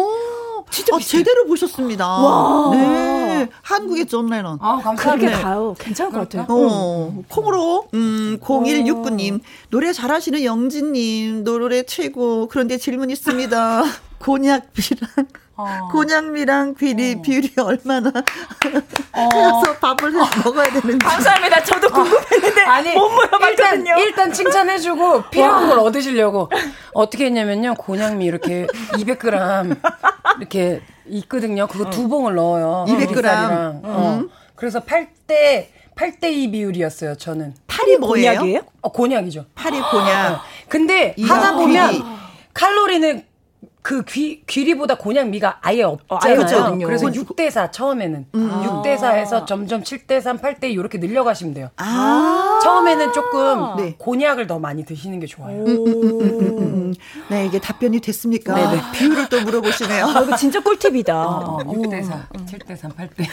진짜 아, 제대로 보셨습니다. 와. 네. 한국의 존 레논. 아, 감사합니다. 가요. 괜찮을 것 같아요. 어, 콩으로, 음, 0169님. 노래 잘하시는 영지님. 노래 최고. 그런데 질문 있습니다. [LAUGHS] 곤약비랑 어. 곤약미랑 비리 어. 비율이 얼마나 어. 해서 밥을 해 먹어야 되는지. 감사합니다. 저도 궁금했는데 어. 아니 못 물어봤거든요. 일단, 일단 칭찬해주고 필요한 와. 걸 얻으시려고 어떻게 했냐면요. 곤약미 이렇게 200g 이렇게 있거든요. 그거 두 봉을 넣어요. 200g. 어. 음. 그래서 8대 8대2 비율이었어요, 저는. 팔이 뭐예요? 곤약이에요? 어, 곤약이죠. 팔이 곤약. 근데 하다 보면 칼로리는 그 귀, 귀리보다 곤약미가 아예 없잖아요. 어, 그래서 6대4 처음에는 음. 6대4에서 점점 7대3, 8대2 이렇게 늘려가시면 돼요. 아~ 처음에는 조금 네. 곤약을 더 많이 드시는 게 좋아요. 음, 음, 네, 이게 답변이 됐습니까? 네네. 네. 비율을 또 물어보시네요. 아, 이거 진짜 꿀팁이다. 어, 6대4, 7대3, 8대.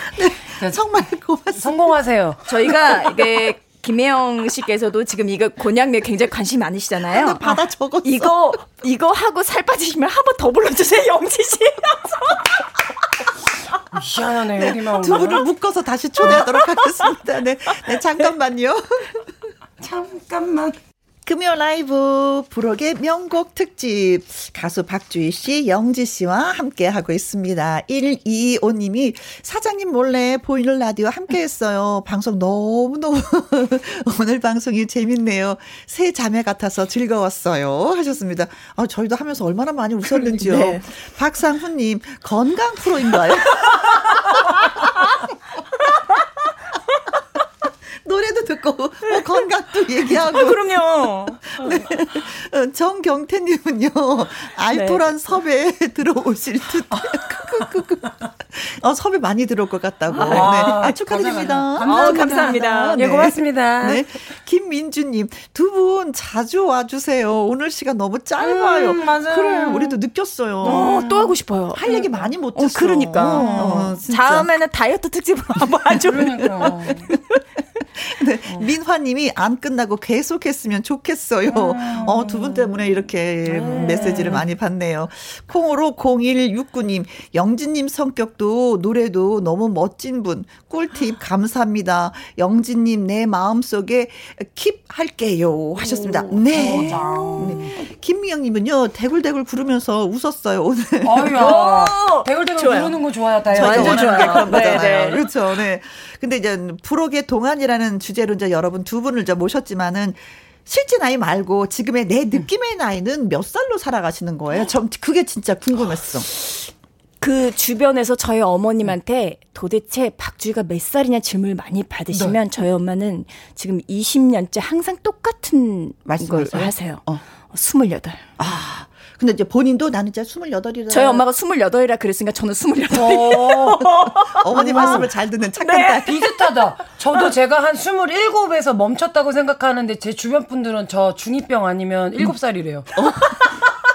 네, 정말 고맙습니다. 성공하세요. 저희가 이게 김혜영 씨께서도 지금 이거 곤약면 굉장히 관심 많으시잖아요. 받아 적었어. 이거 이거 하고 살 빠지시면 한 번 더 불러주세요, 영지 씨. 희한하네 여기만 두 분을 묶어서 다시 초대하도록 하겠습니다. 네, 네 잠깐만요. [LAUGHS] 잠깐만. 금요 라이브 부록의 명곡 특집 가수 박주희 씨, 영지 씨와 함께 하고 있습니다. 125님이 사장님 몰래 보이는 라디오 함께 했어요. 방송 너무너무 [LAUGHS] 오늘 방송이 재밌네요. 새 자매 같아서 즐거웠어요. 하셨습니다. 아, 저희도 하면서 얼마나 많이 웃었는지요. [LAUGHS] 네. 박상훈 님 건강 프로인가요? [LAUGHS] 노래도 듣고 뭐 건강도 [LAUGHS] 얘기하고. 아, 그럼요. [LAUGHS] 네. 어, 정경태님은요 알토란 네. 섭외 [LAUGHS] 들어오실 듯. 어, 섭외 많이 들어올 것 같다고. 아, 네. 아, 축하드립니다. 감사합니다. 어, 감사합니다. 네. 네, 고맙습니다. 네. 김민주님 두 분 자주 와주세요. 오늘 시간 너무 짧아요. 음, 맞아요. 그래, 우리도 느꼈어요. 어, 또 하고 싶어요. 할 얘기 많이 못 했어. 어, 그러니까. 어, 다음에는 다이어트 특집으로 한번 하죠. 그러니까. [LAUGHS] 네, 어. 민화님이 안 끝나고 계속했으면 좋겠어요. 음. 어, 두 분 때문에 이렇게 음. 메시지를 많이 받네요. 콩으로 0169님, 영진님 성격도 노래도 너무 멋진 분. 꿀팁 감사합니다. 영진님 내 마음속에 킵 할게요. 하셨습니다. 네. 네. 김미영님은요, 대굴대굴 구르면서 웃었어요, 오늘. 아유야. 대굴대굴 좋아요. 구르는 거 좋아요, 다요. 완전 좋아요. 네, 네. 그렇죠. 네. 근데 이제 부록의 동안이라는 주제로 이제 여러분 두 분을 이제 모셨지만은 실제 나이 말고 지금의 내 느낌의 나이는 몇 살로 살아가시는 거예요? 전 그게 진짜 궁금했어. 그 주변에서 저희 어머님한테 도대체 박주희가 몇 살이냐 질문을 많이 받으시면 네. 저희 엄마는 지금 20년째 항상 똑같은 걸 하세요. 어. 28. 아. 근데 이제 본인도 나는 이제 28이라. 저희 엄마가 28이라 그랬으니까 저는 28. 어. [LAUGHS] 어머니 말씀을 잘 듣는 착한 네. 딸. 비슷하다. 저도 제가 한 27에서 멈췄다고 생각하는데 제 주변 분들은 저 중2병 아니면 7살이래요. 어?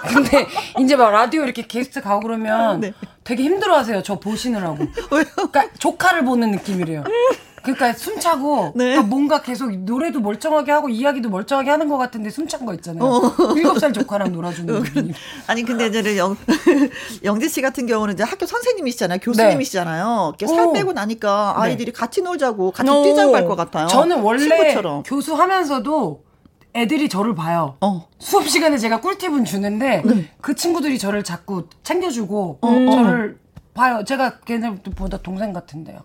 [LAUGHS] 근데 이제 막 라디오 이렇게 게스트 가고 그러면 네. 되게 힘들어하세요. 저 보시느라고. 왜요? 그러니까 조카를 보는 느낌이래요. 그러니까 숨차고 네. 그러니까 뭔가 계속 노래도 멀쩡하게 하고 이야기도 멀쩡하게 하는 것 같은데 숨찬 거 있잖아요. 어. 일곱 살 조카랑 놀아주는 어, 느낌. 아니 근데 이제 영 [LAUGHS] 영재 씨 같은 경우는 이제 학교 선생님이시잖아요, 교수님이시잖아요. 네. 살 어. 빼고 나니까 네. 아이들이 네. 같이 놀자고 같이 오. 뛰자고 할 것 같아요. 저는 원래 친구처럼. 교수하면서도 애들이 저를 봐요. 어. 수업 시간에 제가 꿀팁은 주는데 네. 그 친구들이 저를 자꾸 챙겨주고 어. 저를 봐요. 제가 걔네보다 동생 같은데요.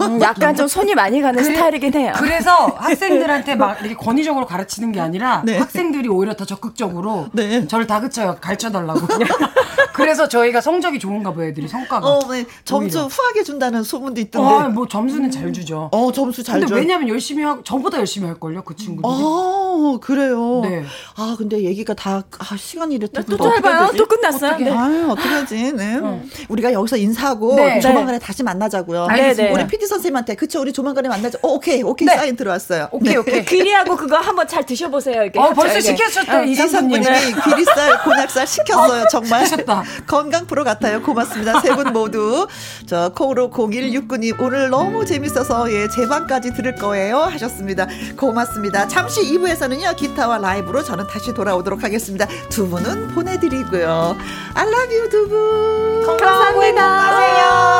음, [LAUGHS] 약간 좀 손이 많이 가는 그래, 스타일이긴 해요. 그래서 [LAUGHS] 학생들한테 막 이렇게 권위적으로 가르치는 게 아니라 네. 학생들이 오히려 더 적극적으로 네. 저를 다그쳐요. 가르쳐달라고. [LAUGHS] 그래서 저희가 성적이 좋은가 봐요, 애들이 성과가. 어, 네. 점수 오히려. 후하게 준다는 소문도 있던데. 아, 뭐 점수는 잘 주죠. 어, 점수 잘 근데 왜냐면 열심히 하고 저보다 열심히 할 걸요, 그 친구들이. 아, 그래요. 네. 아, 근데 얘기가 다 아, 시간이 이렇게 또 짧아요. 또 끝났어요. 어떻게, 네. 아, 어떡하지? 네. 어. 우리가 여기서 인사하고 네. 조만간에 네. 다시 만나자고요. 알겠습니다. 우리 PD 선생님한테 그쵸 우리 조만간에 만나자. 어, 오케이. 오케이. 네. 사인 들어왔어요. 오케이, 오케이. 귀리하고 그거 한번 잘 드셔 보세요. 이렇게. 어, 벌써 시켰었대. 어, 이상분님이 귀리살, 곤약살 시켰어요. 정말 [LAUGHS] 건강 프로 같아요. 고맙습니다. 세 분 모두. 저 콩으로 0169님 오늘 너무 재밌어서 예, 제 방까지 들을 거예요 하셨습니다. 고맙습니다. 잠시 2부에서는요. 기타와 라이브로 저는 다시 돌아오도록 하겠습니다. 두 분은 보내드리고요. I love you 두 분. 감사합니다. 감사합니다.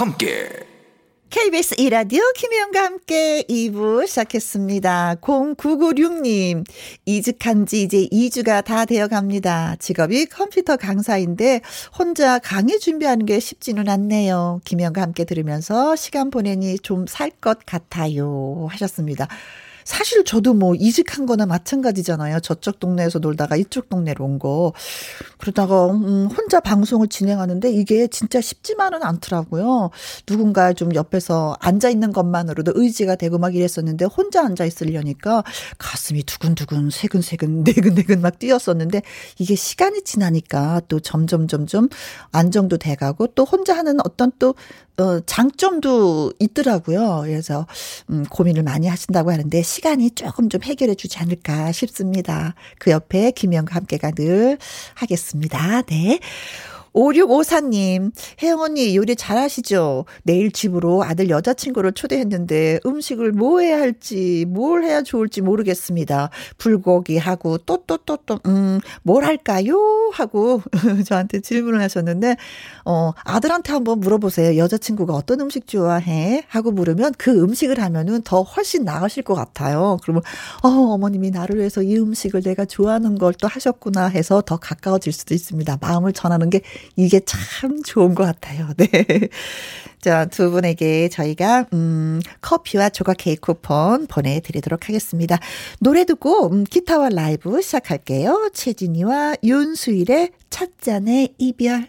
함께 KBS 이라디오 김혜영과 함께 2부 시작했습니다. 0996님, 이직한 지 이제 2주가 다 되어 갑니다. 직업이 컴퓨터 강사인데 혼자 강의 준비하는 게 쉽지는 않네요. 김혜영과 함께 들으면서 시간 보내니 좀 살 것 같아요. 하셨습니다. 사실 저도 뭐 이직한 거나 마찬가지잖아요. 저쪽 동네에서 놀다가 이쪽 동네로 온 거. 그러다가, 음, 혼자 방송을 진행하는데 이게 진짜 쉽지만은 않더라고요. 누군가 좀 옆에서 앉아있는 것만으로도 의지가 되고 막 이랬었는데 혼자 앉아있으려니까 가슴이 두근두근, 세근세근, 네근네근 [LAUGHS] 막 뛰었었는데 이게 시간이 지나니까 또 점점 점점 안정도 돼가고 또 혼자 하는 어떤 또 어, 장점도 있더라고요. 그래서, 음, 고민을 많이 하신다고 하는데, 시간이 조금 좀 해결해 주지 않을까 싶습니다. 그 옆에 김영과 함께가 늘 하겠습니다. 네. 5654님, 혜영 언니 요리 잘하시죠? 내일 집으로 아들 여자친구를 초대했는데 음식을 뭐 해야 할지, 뭘 해야 좋을지 모르겠습니다. 불고기하고 또, 또, 또, 또, 음, 뭘 할까요? 하고 [LAUGHS] 저한테 질문을 하셨는데, 어, 아들한테 한번 물어보세요. 여자친구가 어떤 음식 좋아해? 하고 물으면 그 음식을 하면은 더 훨씬 나으실 것 같아요. 그러면, 어, 어머님이 나를 위해서 이 음식을 내가 좋아하는 걸 또 하셨구나 해서 더 가까워질 수도 있습니다. 마음을 전하는 게 이게 참 좋은 것 같아요. [LAUGHS] 네. 자, 두 분에게 저희가, 음, 커피와 조각 케이크 쿠폰 보내드리도록 하겠습니다. 노래 듣고, 음, 기타와 라이브 시작할게요. 최진이와 윤수일의 첫 잔의 이별.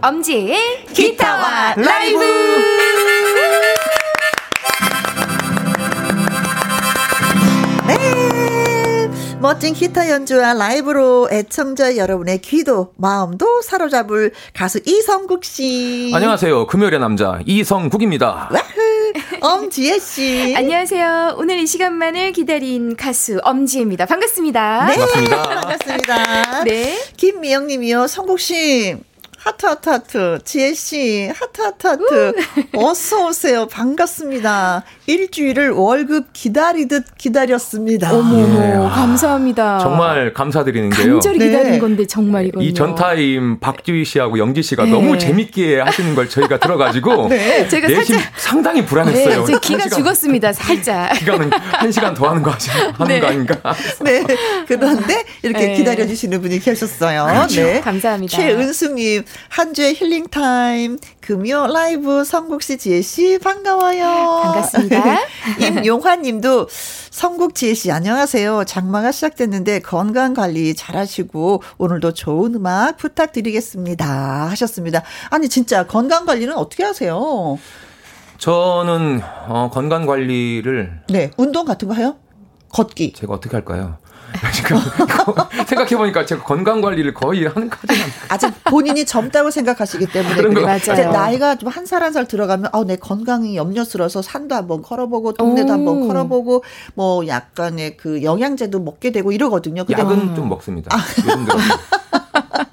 엄지의 기타와 라이브. 네. 멋진 기타 연주와 라이브로 애청자 여러분의 귀도 마음도 사로잡을 가수 이성국 씨. 안녕하세요. 금요일의 남자 이성국입니다. 엄지혜 씨. [LAUGHS] 안녕하세요. 오늘 이 시간만을 기다린 가수 엄지혜입니다. 반갑습니다. 네. 반갑습니다. 반갑습니다. 네. 김미영 님이요. 성국 씨 하트 하트 하트 지혜 씨 하트 하트 하트 어서 오세요 반갑습니다 일주일을 월급 기다리듯 기다렸습니다 어머 예. 감사합니다 정말 감사드리는 게요 간절히 기다린 네. 건데 정말 이거 이 전타임 박주희 씨하고 영지 씨가 네. 너무 재밌게 하시는 걸 저희가 들어가지고 [LAUGHS] 네. 제가 살짝 상당히 불안했어요. 네, 기가 시간, 죽었습니다. 살짝. [LAUGHS] 기간은 한 시간 더 하는 거 하시, 하는 네. 거 아닌가? [LAUGHS] 네. 그런데 이렇게 네. 기다려 주시는 분이 계셨어요. 그렇죠. 네. 감사합니다. 최은숙님 한 주의 힐링 타임 금요 라이브 성국 씨 지혜 씨 반가워요. 반갑습니다. [LAUGHS] 임용환 님도 성국 지혜 씨 안녕하세요. 장마가 시작됐는데 건강 관리 잘하시고 오늘도 좋은 음악 부탁드리겠습니다. 하셨습니다. 아니 진짜 건강 관리는 어떻게 하세요? 저는 어, 건강 관리를 네 운동 같은 거 해요? 걷기. 제가 어떻게 할까요? [LAUGHS] 생각해보니까 제가 건강 관리를 거의 하는 까지는 아직 본인이 젊다고 생각하시기 때문에 그런 거 맞아요. 나이가 좀 한 살 한 살 들어가면 아, 내 건강이 염려스러워서 산도 한번 걸어보고 동네도 오. 한번 걸어보고 뭐 약간의 그 영양제도 먹게 되고 이러거든요. 약은 음. 좀 먹습니다. 아. 요즘 들어.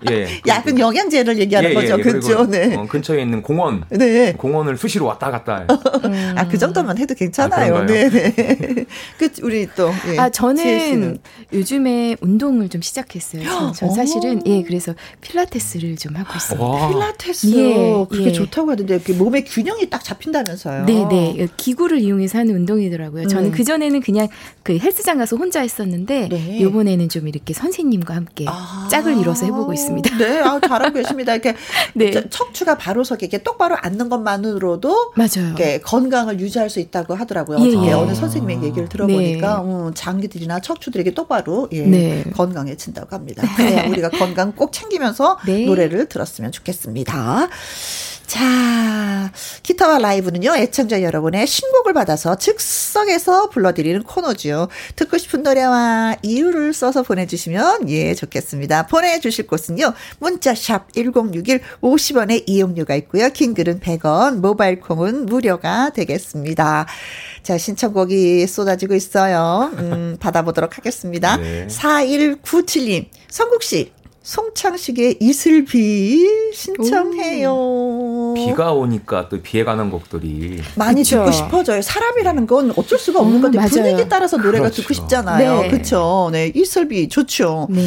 예. [LAUGHS] 약은 영양제를 얘기하는 예, 거죠. 예, 그렇죠. 네. 어, 근처에 있는 공원. 네. 공원을 수시로 왔다 갔다. 음. [LAUGHS] 아, 그 정도만 해도 괜찮아요. 아, 네, 네. [LAUGHS] 그 우리 또 예, 아, 저는 요즘에 운동을 좀 시작했어요. 전, [GASPS] 전 사실은 예, 그래서 필라테스를 좀 하고 있어요. 와. 필라테스. 예, 그게 예. 좋다고 하던데 몸의 균형이 딱 잡힌다면서요. 네, 네. 기구를 이용해서 하는 운동이더라고요. 저는 음. 그 전에는 그냥 그 헬스장 가서 혼자 했었는데 네. 이번에는 좀 이렇게 선생님과 함께 아. 짝을 이뤄서 해 보고 있습니다. 네, 아, 잘하고 계십니다. 이렇게 [LAUGHS] 네. 척추가 바로 서게 이렇게 똑바로 앉는 것만으로도 맞아요. 이렇게 건강을 유지할 수 있다고 하더라고요. 예, 예. 어느 선생님의 얘기를 들어보니까 네. 음, 장기들이나 척추들에게 똑바로 예, 네. 건강해진다고 합니다. [LAUGHS] 네, 우리가 건강 꼭 챙기면서 네. 노래를 들었으면 좋겠습니다. 자, 기타와 라이브는요, 애청자 여러분의 신곡을 받아서 즉석에서 불러드리는 코너죠. 듣고 싶은 노래와 이유를 써서 보내주시면, 예, 좋겠습니다. 보내주실 곳은요, 문자샵 1061 50원의 이용료가 있고요. 킹글은 100원, 모바일 콩은 무료가 되겠습니다. 자, 신청곡이 쏟아지고 있어요. 음, 받아보도록 하겠습니다. 네. 4197님, 성국씨, 송창식의 이슬비 신청해요. 오. 비가 오니까 또 비에 관한 곡들이 많이 그쵸. 듣고 싶어져요. 사람이라는 건 어쩔 수가 없는 음, 건데 맞아요. 분위기 따라서 노래가 그렇죠. 듣고 싶잖아요. 네. 그렇죠. 네. 이슬비 좋죠. 네.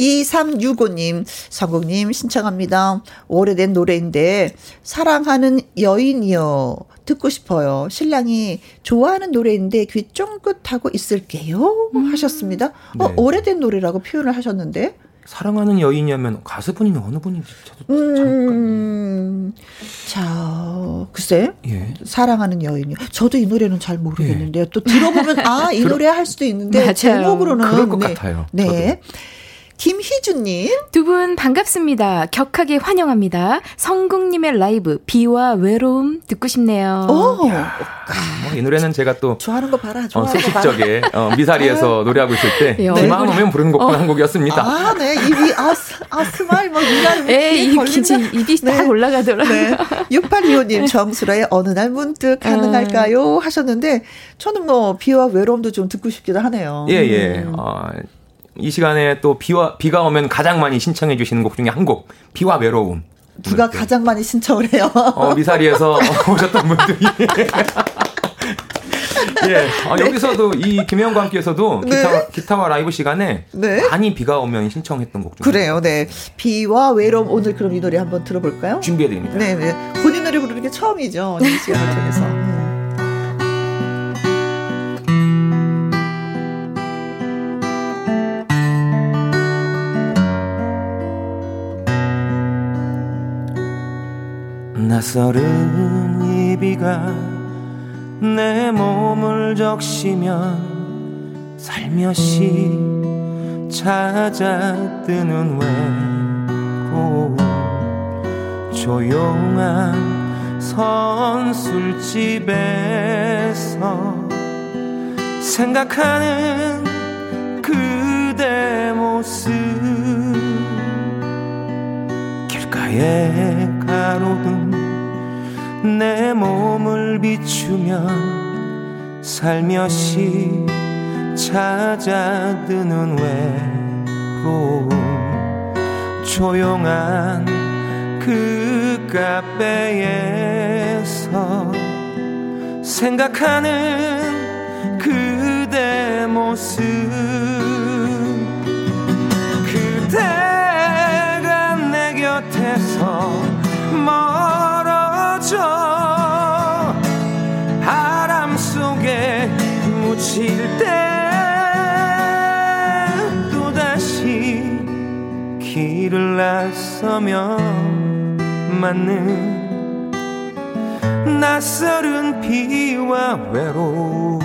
2365님, 성국님 신청합니다. 오래된 노래인데 사랑하는 여인이요. 듣고 싶어요. 신랑이 좋아하는 노래인데 귀 쫑긋하고 있을게요. 음. 하셨습니다. 어, 네. 오래된 노래라고 표현을 하셨는데. 사랑하는 여인이면 가수분이 어느 분인지 저도 음, 자, 글쎄. 예. 사랑하는 여인이요. 저도 이 노래는 잘 모르겠는데요. 예. 또 들어보면 [LAUGHS] 아, 이 노래 할 수도 있는데 제목으로는 그럴 것 네. 같아요. 네. 저도. 김희준님. 두 분 반갑습니다. 격하게 환영합니다. 성국님의 라이브, 비와 외로움 듣고 싶네요. 오. 뭐, 이 노래는 제가 또. 좋아하는 거 봐라, 좋아하는 어, 소싯적에, 어, 미사리에서 노래하고 있을 때, 네. 비만 오면 부르는 곡 어. 한 곡이었습니다. 아, 네. [LAUGHS] 입이, 아, 아 스마일, 뭐, 이가, 에 입이, 입이 네. 딱 올라가더라고요. 네. 6825님, 정수라의 어느 날 문득 가능할까요? 하셨는데, 저는 뭐, 비와 외로움도 좀 듣고 싶기도 하네요. 예, 예. 음. 어, 이 시간에 또 비와 비가 오면 가장 많이 신청해 주시는 곡 중에 한 곡, 비와 외로움. 누가 가장 많이 신청을 해요? 어, 미사리에서 [LAUGHS] [LAUGHS] 오셨던 분들이. [LAUGHS] 예. 아, 네. 여기서도 이 김혜영과 함께에서도 네. 기타, 기타와 라이브 시간에 네. 많이 비가 오면 신청했던 곡 중. 그래요, 네. 비와 외로움 오늘 그럼 이 노래 한번 들어볼까요? 준비해드립니다. 네, 네. 본인 노래 부르는 게 처음이죠. 이 시간을 통해서. 낯설은 이 비가 내 몸을 적시면 살며시 찾아드는 외로움. 조용한 선술집에서 생각하는 그대 모습. 길가에 가로등 내 몸을 비추면 살며시 찾아드는 외로움. 조용한 그 카페에서 생각하는 그대 모습 멀어져 바람 속에 묻힐 때 길을 나서며 맞는 낯설은 비와 외로움.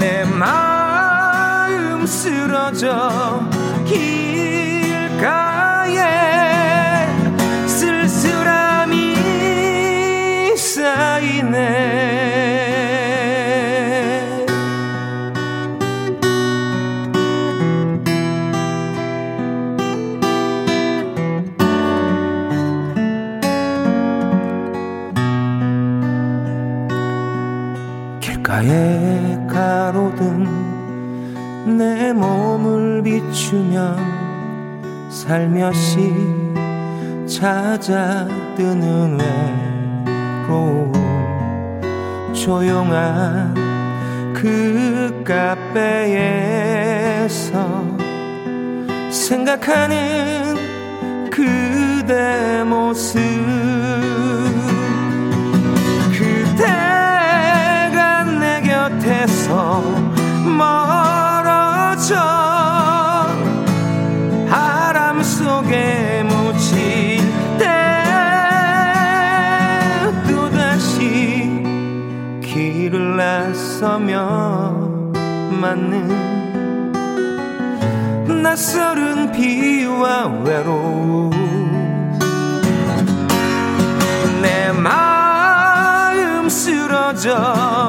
내 마음 쓰러져 길가 쌓이네. 바다에 가로등 내 몸을 비추면 살며시 찾아드는 외 로움 조용한 그 카페에서 생각하는 그대 모습. 곁에서 멀어져 서며 맞는 낯설은 비와 외로움. 내 마음 쓰러져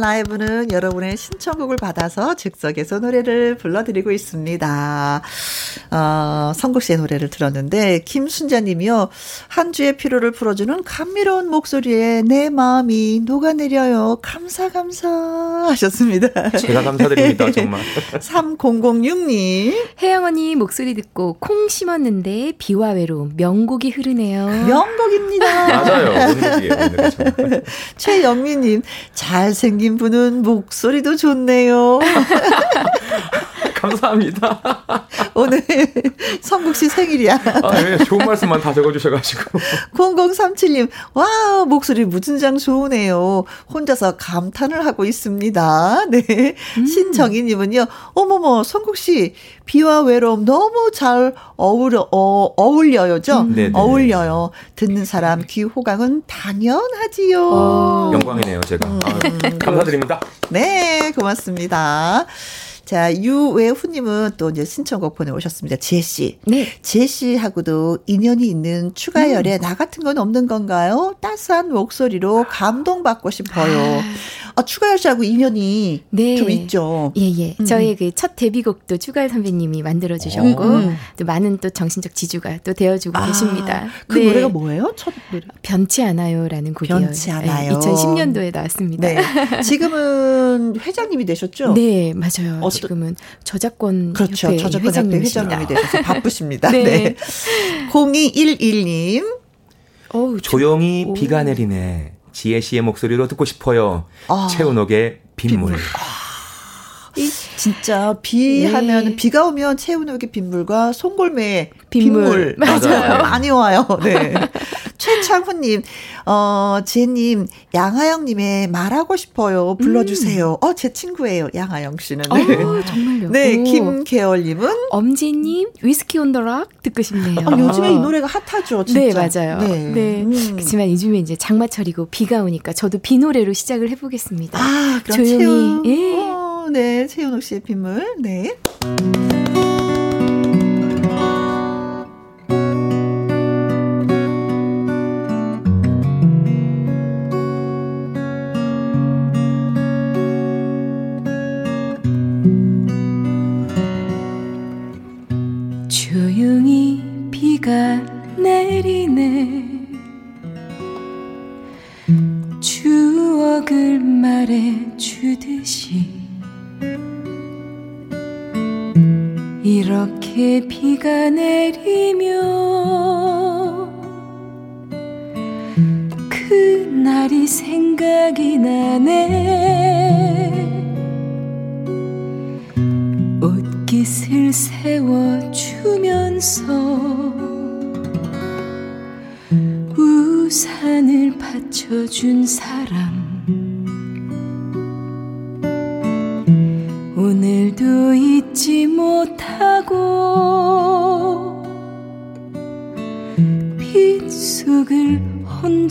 라이브는 여러분의 신청곡을 받아서 즉석에서 노래를 불러드리고 있습니다. 어, 성국 씨의 노래를 들었는데 김순자님이요 한 주의 피로를 풀어주는 감미로운 목소리에 내 마음이 녹아내려요. 감사 감사 하셨습니다. 제가 감사드립니다 정말. [LAUGHS] 3006님 혜영 언니 목소리 듣고 콩 심었는데 비와 외로움 명곡이 흐르네요. 명곡입니다. 맞아요. 오늘이에요. [LAUGHS] 최영미님 잘생긴 분은 목소리도 좋네요. [LAUGHS] 감사합니다. [LAUGHS] 오늘 성국 씨 생일이야. 아, 네, 좋은 말씀만 다 적어주셔가지고. 0037님, 와, 목소리 무진장 좋으네요. 혼자서 감탄을 하고 있습니다. 네. 음. 신정희님은요, 어머머, 성국 씨, 비와 외로움 너무 잘 어울려, 어, 어울려요죠? 음. 어울려요. 듣는 사람 귀 호강은 당연하지요. 어. 영광이네요, 제가. 음. 아, 감사드립니다. 네, 고맙습니다. 자, 유외후님은 또 이제 신청곡 보내오셨습니다. 제시. 네. 제시하고도 인연이 있는 추가열에 음. 나 같은 건 없는 건가요? 따스한 목소리로 감동받고 싶어요. 아. 아, 추가열 씨하고 인연이 네. 좀 있죠. 예, 예. 음. 저희 그 첫 데뷔곡도 추가열 선배님이 만들어주셨고, 음, 음. 또 많은 또 정신적 지주가 또 되어주고 아, 계십니다. 그 네. 노래가 뭐예요? 첫 노래? 변치 않아요라는 곡이에요. 변치 않아요. 네, 2010년도에 나왔습니다. 네. 지금은 회장님이 되셨죠? [LAUGHS] 네, 맞아요. 어, 지금은 저작권 그렇죠. 저작권 회장님이 되셔서 바쁘십니다. [LAUGHS] 네. 네. 0211님. 어우, 조용히 오. 비가 내리네. 지혜 씨의 목소리로 듣고 싶어요. 아. 최은옥의 빗물. 빗물. 아. 진짜 비 네. 하면 비가 오면 채운옥의 빗물과 송골매의 빗물, 빗물. 맞아요. [LAUGHS] 많이 와요. 네. [LAUGHS] 최창훈님, 어, 제님, 양하영님의 말하고 싶어요. 불러주세요. 음. 어, 제 친구예요. 양하영 씨는. 네. 어, 정말요? 네, 김계월님은. 엄지님, 위스키 온더락 듣고 싶네요. 어, 요즘에 이 노래가 핫하죠. 진짜. 네, 맞아요. 네. 네. 음. 그렇지만 요즘에 이제 장마철이고 비가 오니까 저도 비 노래로 시작을 해보겠습니다. 아, 그럼 조용히. 예. 어, 네, 최현옥 씨의 빗물. 네. 비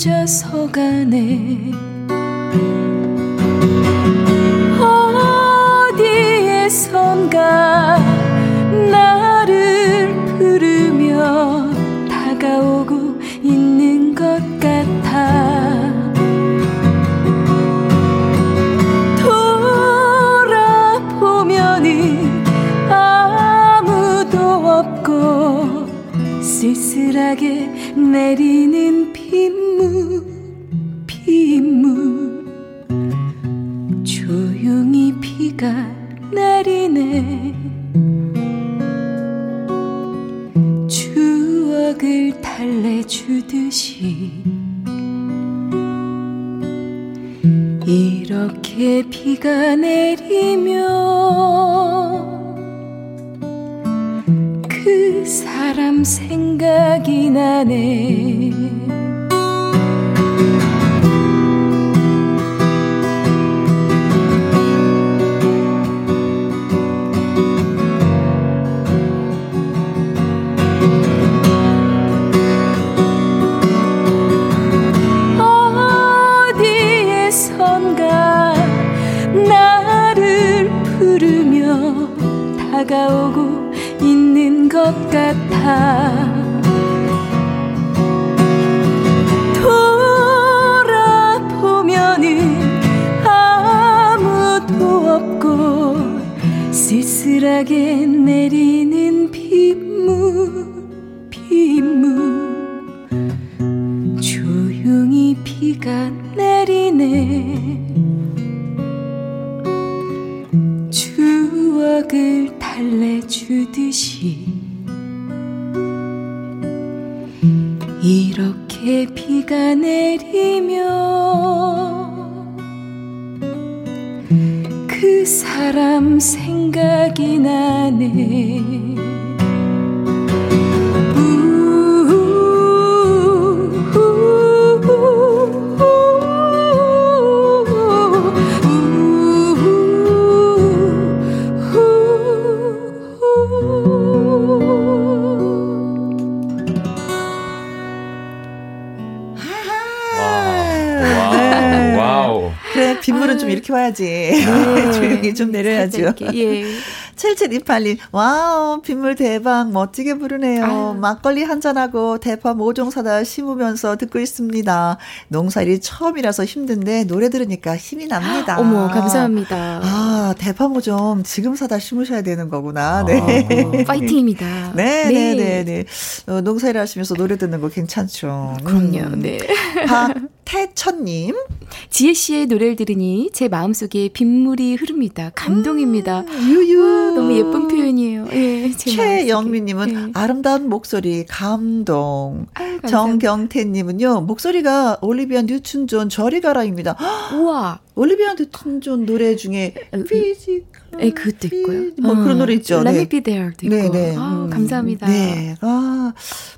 혼자 서 가네 돌아보면은 아무도 없고 쓸쓸하게 내리 좀 내려야죠. 예. [LAUGHS] 7728님, 와우, 빗물 대박, 멋지게 부르네요. 아유. 막걸리 한잔하고 대파 모종 사다 심으면서 듣고 있습니다. 농사일이 처음이라서 힘든데 노래 들으니까 힘이 납니다. [GASPS] 어머, 감사합니다. 아, 대파 모종 지금 사다 심으셔야 되는 거구나. 네. 아, [LAUGHS] 파이팅입니다. 네, 네, 네, 네. 어, 농사일 하시면서 노래 듣는 거 괜찮죠. 그럼요, 음. 네. 박 태천님. 지혜 씨의 노래를 들으니 제 마음속에 빗물이 흐릅니다. 감동입니다. 음, 유유. 너무 예쁜 표현이에요. 예, 최영미님은 예. 아름다운 목소리 감동. 정경태님은요 목소리가 올리비아 뉴튼존 저리 가라입니다. 우와. [GASPS] 올리비아 뉴튼존 노래 중에 Physical. 예, 그것도 있고요. 뭐 어. 그런 노래 있죠. Let 네. me be there도 있고. 네, 네. 아, 음. 감사합니다. 네. 아,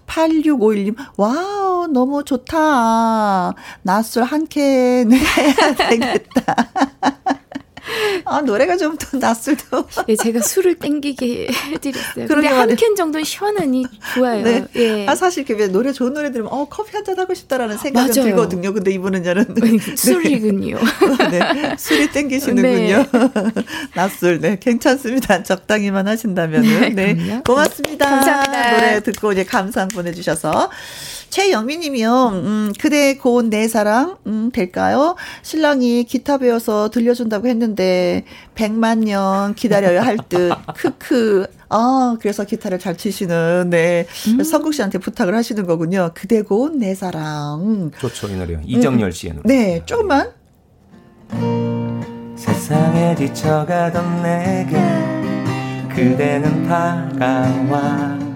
8651님, 와우, 너무 좋다. 낮술 한 캔 [LAUGHS] 해야 되겠다. 아, 노래가 좀 더 낮술도. 예, 제가 술을 땡기게 해드렸어요. 근데 한 캔 정도는 시원하니 좋아요. 네. 예. 아, 사실 그 노래 좋은 노래 들으면, 어, 커피 한 잔 하고 싶다라는 생각이 들거든요. 근데 이분은 저는. 술이군요. [LAUGHS] 네. 술이 땡기시는군요. 네. [LAUGHS] 낮술. 네. 괜찮습니다. 적당히만 하신다면은. 네. 네. 고맙습니다. 감사합니다. 노래 듣고 이제 감상 보내주셔서. 최영미님이요. 음, 그대 고운 내 사랑 음, 될까요? 신랑이 기타 배워서 들려준다고 했는데 100만 년 기다려야 할 듯. [LAUGHS] 크크. 아, 그래서 기타를 잘 치시는, 네. 음. 성국 씨한테 부탁을 하시는 거군요. 그대 고운 내 사랑. 좋죠, 이 노래요. 이정열 씨의 노래. 네, 조금만. 세상에 지쳐가던 내게 그대는 다가와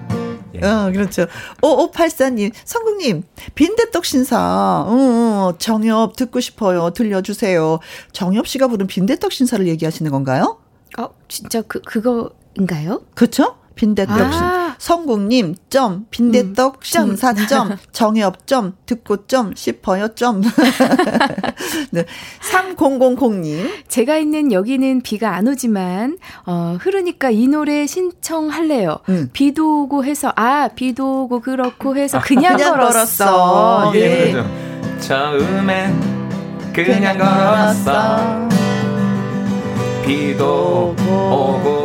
예. 어, 그렇죠. 5584님, 성국님, 빈대떡 신사, 어, 정엽 듣고 싶어요. 들려주세요. 정엽 씨가 부른 빈대떡 신사를 얘기하시는 건가요? 어, 진짜 그, 그거인가요? 그쵸? 빈대떡 아. 성국님 점 빈대떡 음, 신사 점 [LAUGHS] 정엽 점 듣고 점 싶어요 점 [LAUGHS] 네. 3000님 제가 있는 여기는 비가 안 오지만 어 흐르니까 이 노래 신청할래요. 음. 비도 오고 해서 아 비도 오고 그렇고 해서 그냥, 그냥 걸었어. 걸었어. 네. 네. 처음엔 그냥, 그냥 걸었어. 비도 오고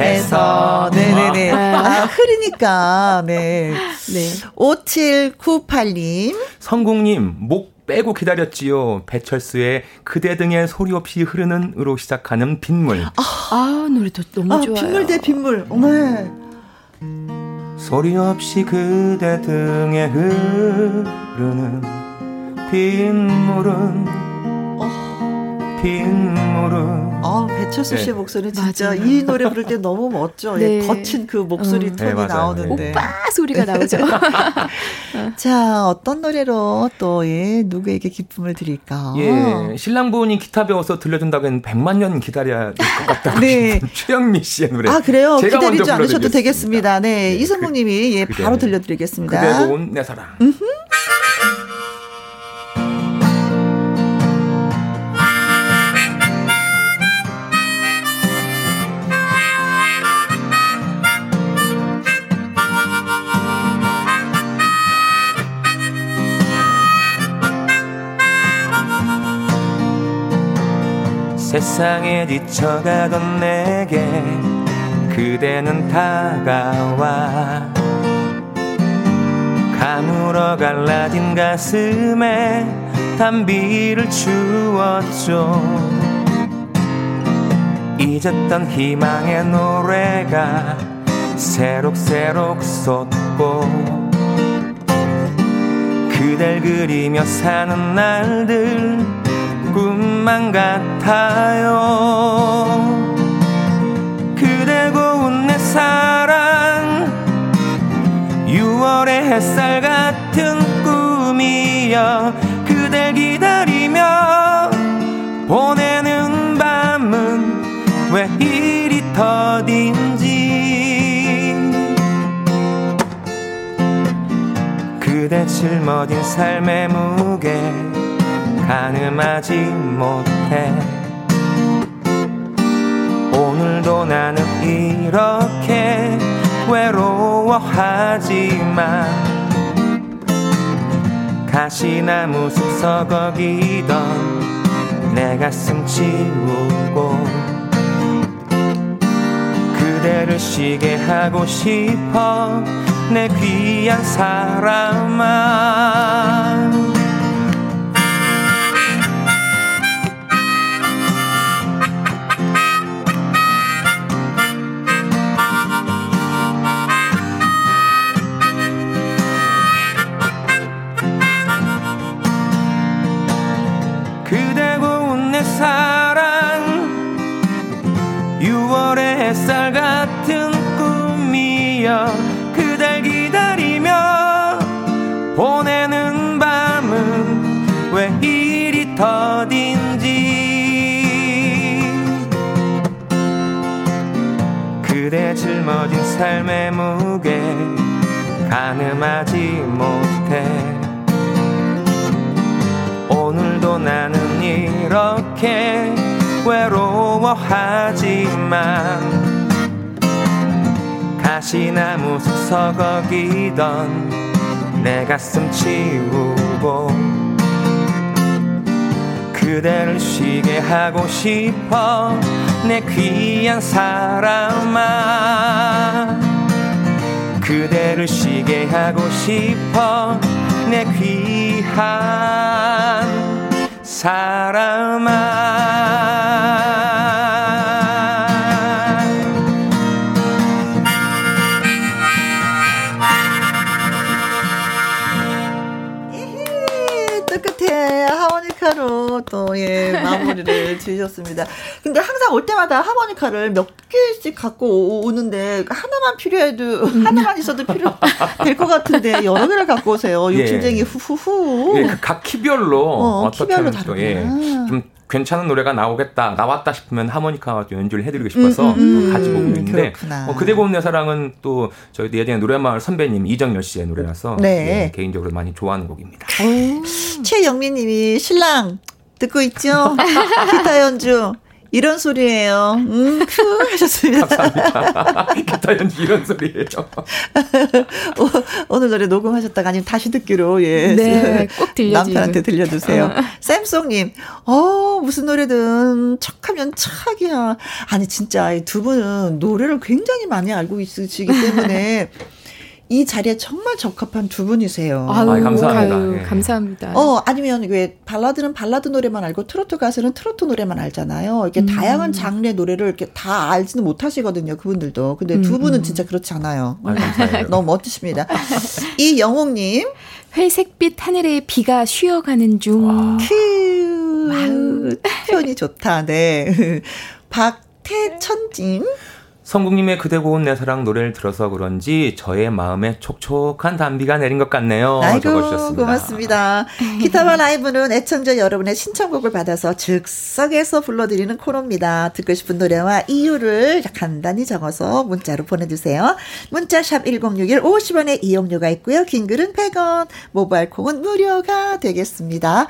해서. 네네네. 아, 흐르니까. 네. 네. 5798님. 성국님, 목 빼고 기다렸지요. 배철수의 그대 등의 소리 없이 흐르는으로 시작하는 빗물. 아, 아 노래도 너무 아, 좋아요. 빗물 대 빗물. 네. 소리 없이 그대 등에 흐르는 빗물은 빗물은 아 배철수 씨의 네. 목소리 진짜 맞아요. 이 노래 부를 때 너무 멋져. 네. 예, 거친 그 목소리 음. 톤이 네, 나오는데 오빠 소리가 나오죠. [LAUGHS] 자 어떤 노래로 또 예, 누구에게 기쁨을 드릴까? 예 신랑분이 기타 배워서 들려준다고 했는 100만 년 기다려야 될 것 같다. 네 [LAUGHS] 최영미 씨의 노래. 아 그래요? 기다리지 않으셔도 되겠습니다. 네, 네 이승국님이 예 바로 들려드리겠습니다. 그대도 온내 사랑. 세상에 지쳐가던 내게 그대는 다가와. 가물어 갈라진 가슴에 단비를 주었죠. 잊었던 희망의 노래가 새록새록 솟고 그댈 그리며 사는 날들 꿈만 같아요. 그대 고운 내 사랑 6월의 햇살 같은 꿈이여 그댈 기다리며 보내는 밤은 왜 이리 더딘지. 그대 짊어진 삶의 무게 가늠하지 못해. 오늘도 나는 이렇게 외로워하지만 가시나무 숲 서거기던 내 가슴 치우고 그대를 쉬게 하고 싶어 내 귀한 사람아 짊어진 삶의 무게 가늠하지 못해. 오늘도 나는 이렇게 외로워하지만 가시나무 숲 서거기던 내 가슴 치우고 그대를 쉬게 하고 싶어 내 귀한 사람아 그대를 쉬게 하고 싶어 내 귀한 사람아 또, 예, 마무리를 지으셨습니다. 근데 항상 올 때마다 하모니카를 몇 개씩 갖고 오, 는데 하나만 필요해도, 하나만 있어도 필요 될 것 같은데, 여러 개를 갖고 오세요. 예. 예. 후후후. 예, 그각 키별로. 어, 키별로 다르구나. 예, 좀 괜찮은 노래가 나오겠다 나왔다 싶으면 하모니카 연주를 해드리고 싶어서 음, 음, 음. 가지고 있는데 어, 그대 고운 내 사랑은 또 저희 예전에 노래마을 선배님 이정열 씨의 노래라서 네. 예, 개인적으로 많이 좋아하는 곡입니다. 최영민님이 신랑 듣고 있죠? 기타 연주 이런 소리예요. 음, 크 하셨습니다. 감사합니다. 기타 연주 이런 소리예요. 오늘 노래 녹음하셨다가 아니면 다시 듣기로 예. 네, 꼭 들려 남편한테 들려주세요. 어. 샘송님, 어 무슨 노래든 척하면 척이야. 아니 진짜 두 분은 노래를 굉장히 많이 알고 있으시기 때문에. [LAUGHS] 이 자리에 정말 적합한 두 분이세요. 아유, 아유 감사합니다. 아유, 네. 감사합니다. 어, 아니면 왜 발라드는 발라드 노래만 알고 트로트 가수는 트로트 노래만 알잖아요. 이렇게 음. 다양한 장르 노래를 이렇게 다 알지는 못하시거든요. 그분들도. 근데 음. 두 분은 진짜 그렇지 않아요. 아유, [LAUGHS] 너무 멋지십니다. 이 영옥님. 회색빛 하늘에 비가 쉬어가는 중. 큐. 표현이 좋다. 네. [LAUGHS] 박태천님. 성국님의 그대 고운 내 사랑 노래를 들어서 그런지 저의 마음에 촉촉한 단비가 내린 것 같네요. 아이고, 적어주셨습니다. 고맙습니다. 기타와 라이브는 애청자 여러분의 신청곡을 받아서 즉석에서 불러드리는 코너입니다. 듣고 싶은 노래와 이유를 간단히 적어서 문자로 보내주세요. 문자샵 1061 50원의 이용료가 있고요. 긴 글은 100원, 모바일 콩은 무료가 되겠습니다.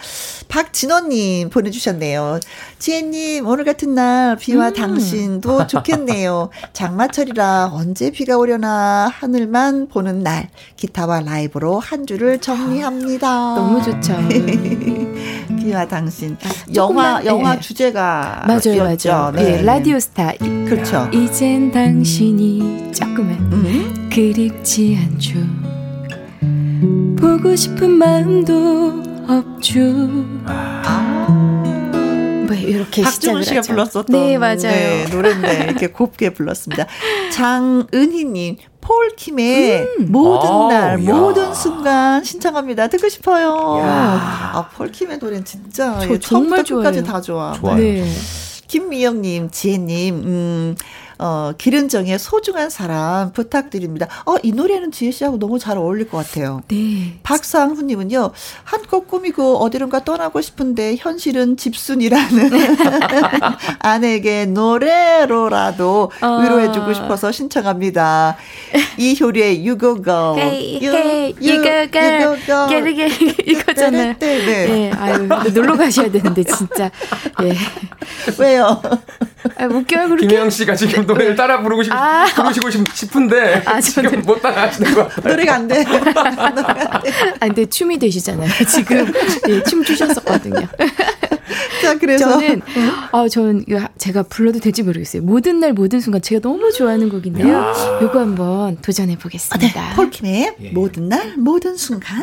박진원님 보내주셨네요. 지혜님 오늘 같은 날 비와 음. 당신도 좋겠네요. [LAUGHS] 장마철이라 언제 비가 오려나 하늘만 보는 날 기타와 라이브로 한 주를 정리합니다. [LAUGHS] 너무 좋죠. [LAUGHS] 비와 당신 아, 영화 영화 네. 주제가 맞아요, 맞아요. 네. 네. 라디오 스타 그렇죠. 이젠 당신이 조금은 음. 그립지 않죠. 보고 싶은 마음도 없죠. 아. 뭐 이렇게 박준호 씨가 하죠. 불렀었던 네 맞아요 네, 노래인데 이렇게 [LAUGHS] 곱게 불렀습니다. 장은희님 폴킴의 음. 모든 아, 날, 야. 모든 순간 신청합니다. 듣고 싶어요. 야. 아, 폴킴의 노래는 진짜 저, 예, 정말 끝까지 다 좋아. 좋아요. 네. 김미영님, 지혜님, 음, 어, 기른정의 소중한 사람 부탁드립니다. 어, 이 노래는 지혜 씨하고 너무 잘 어울릴 것 같아요. 네. 박상훈 님은요, 한껏 꾸미고 어디론가 떠나고 싶은데 현실은 집순이라는 [LAUGHS] 아내에게 노래로라도 어. 위로해 주고 싶어서 신청합니다. 이효리의 You Go Go. Hey, you, hey, you, you Go Go. go. 게르 이거잖아요. 네, 네. 네. 아유, 놀러 가셔야 되는데 진짜. 예. [LAUGHS] 왜요? 아, 웃겨요 그렇게. 김혜영 씨가 지금 노래를 따라 부르고 싶, 아. 부르시고 싶 은데 아, 지금 못 따라하시는 것 같아요. [LAUGHS] 노래가 안 돼. 아 근데 춤이 되시잖아요. 지금 네, 춤 추셨었거든요. 자, 그래서 저는 어 저는 제가 불러도 될지 모르겠어요. 모든 날 모든 순간 제가 너무 좋아하는 곡인데요. 요거 한번 도전해 보겠습니다. 아, 네. 폴킴의 예. 모든 날 모든 순간.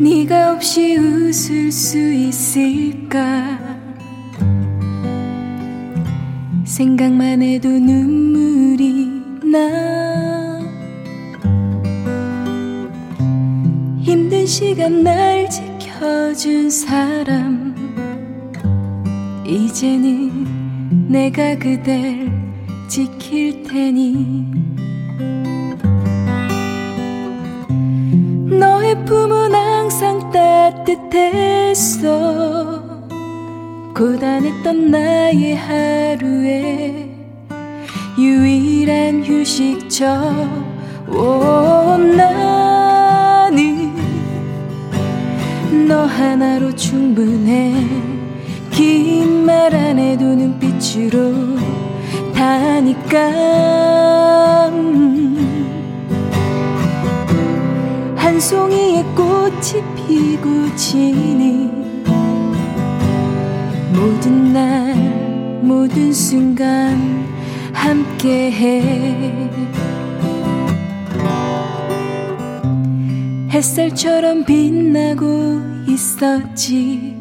네가 없이 웃을 수 있을까? 생각만 해도 눈물이 나. 힘든 시간 날 지켜준 사람. 이제는 내가 그댈 지킬 테니. 너의 품은 따뜻했어. 고단했던 나의 하루에 유일한 휴식처. 오, 나는 너 하나로 충분해. 긴 말 안 해도 눈빛으로 다니까. 한 송이의 꽃이 지니 모든 날 모든 순간 함께해. 햇살처럼 빛나고 있었지.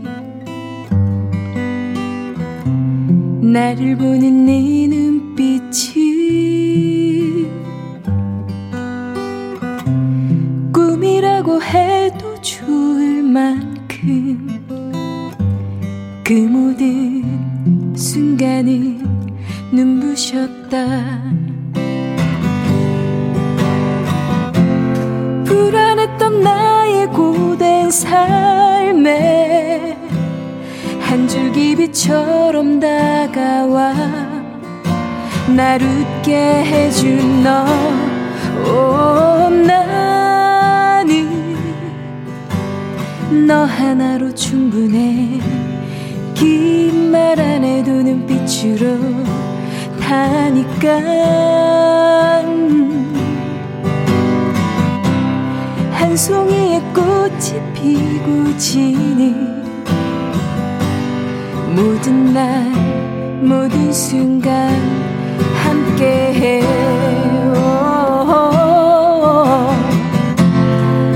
나를 보는 네눈 날 웃게 해준 너. 오, 나는 너 하나로 충분해. 긴 말 안 해도 눈빛으로 다니까. 한 송이의 꽃이 피고 지니 모든 날 모든 순간 함께해.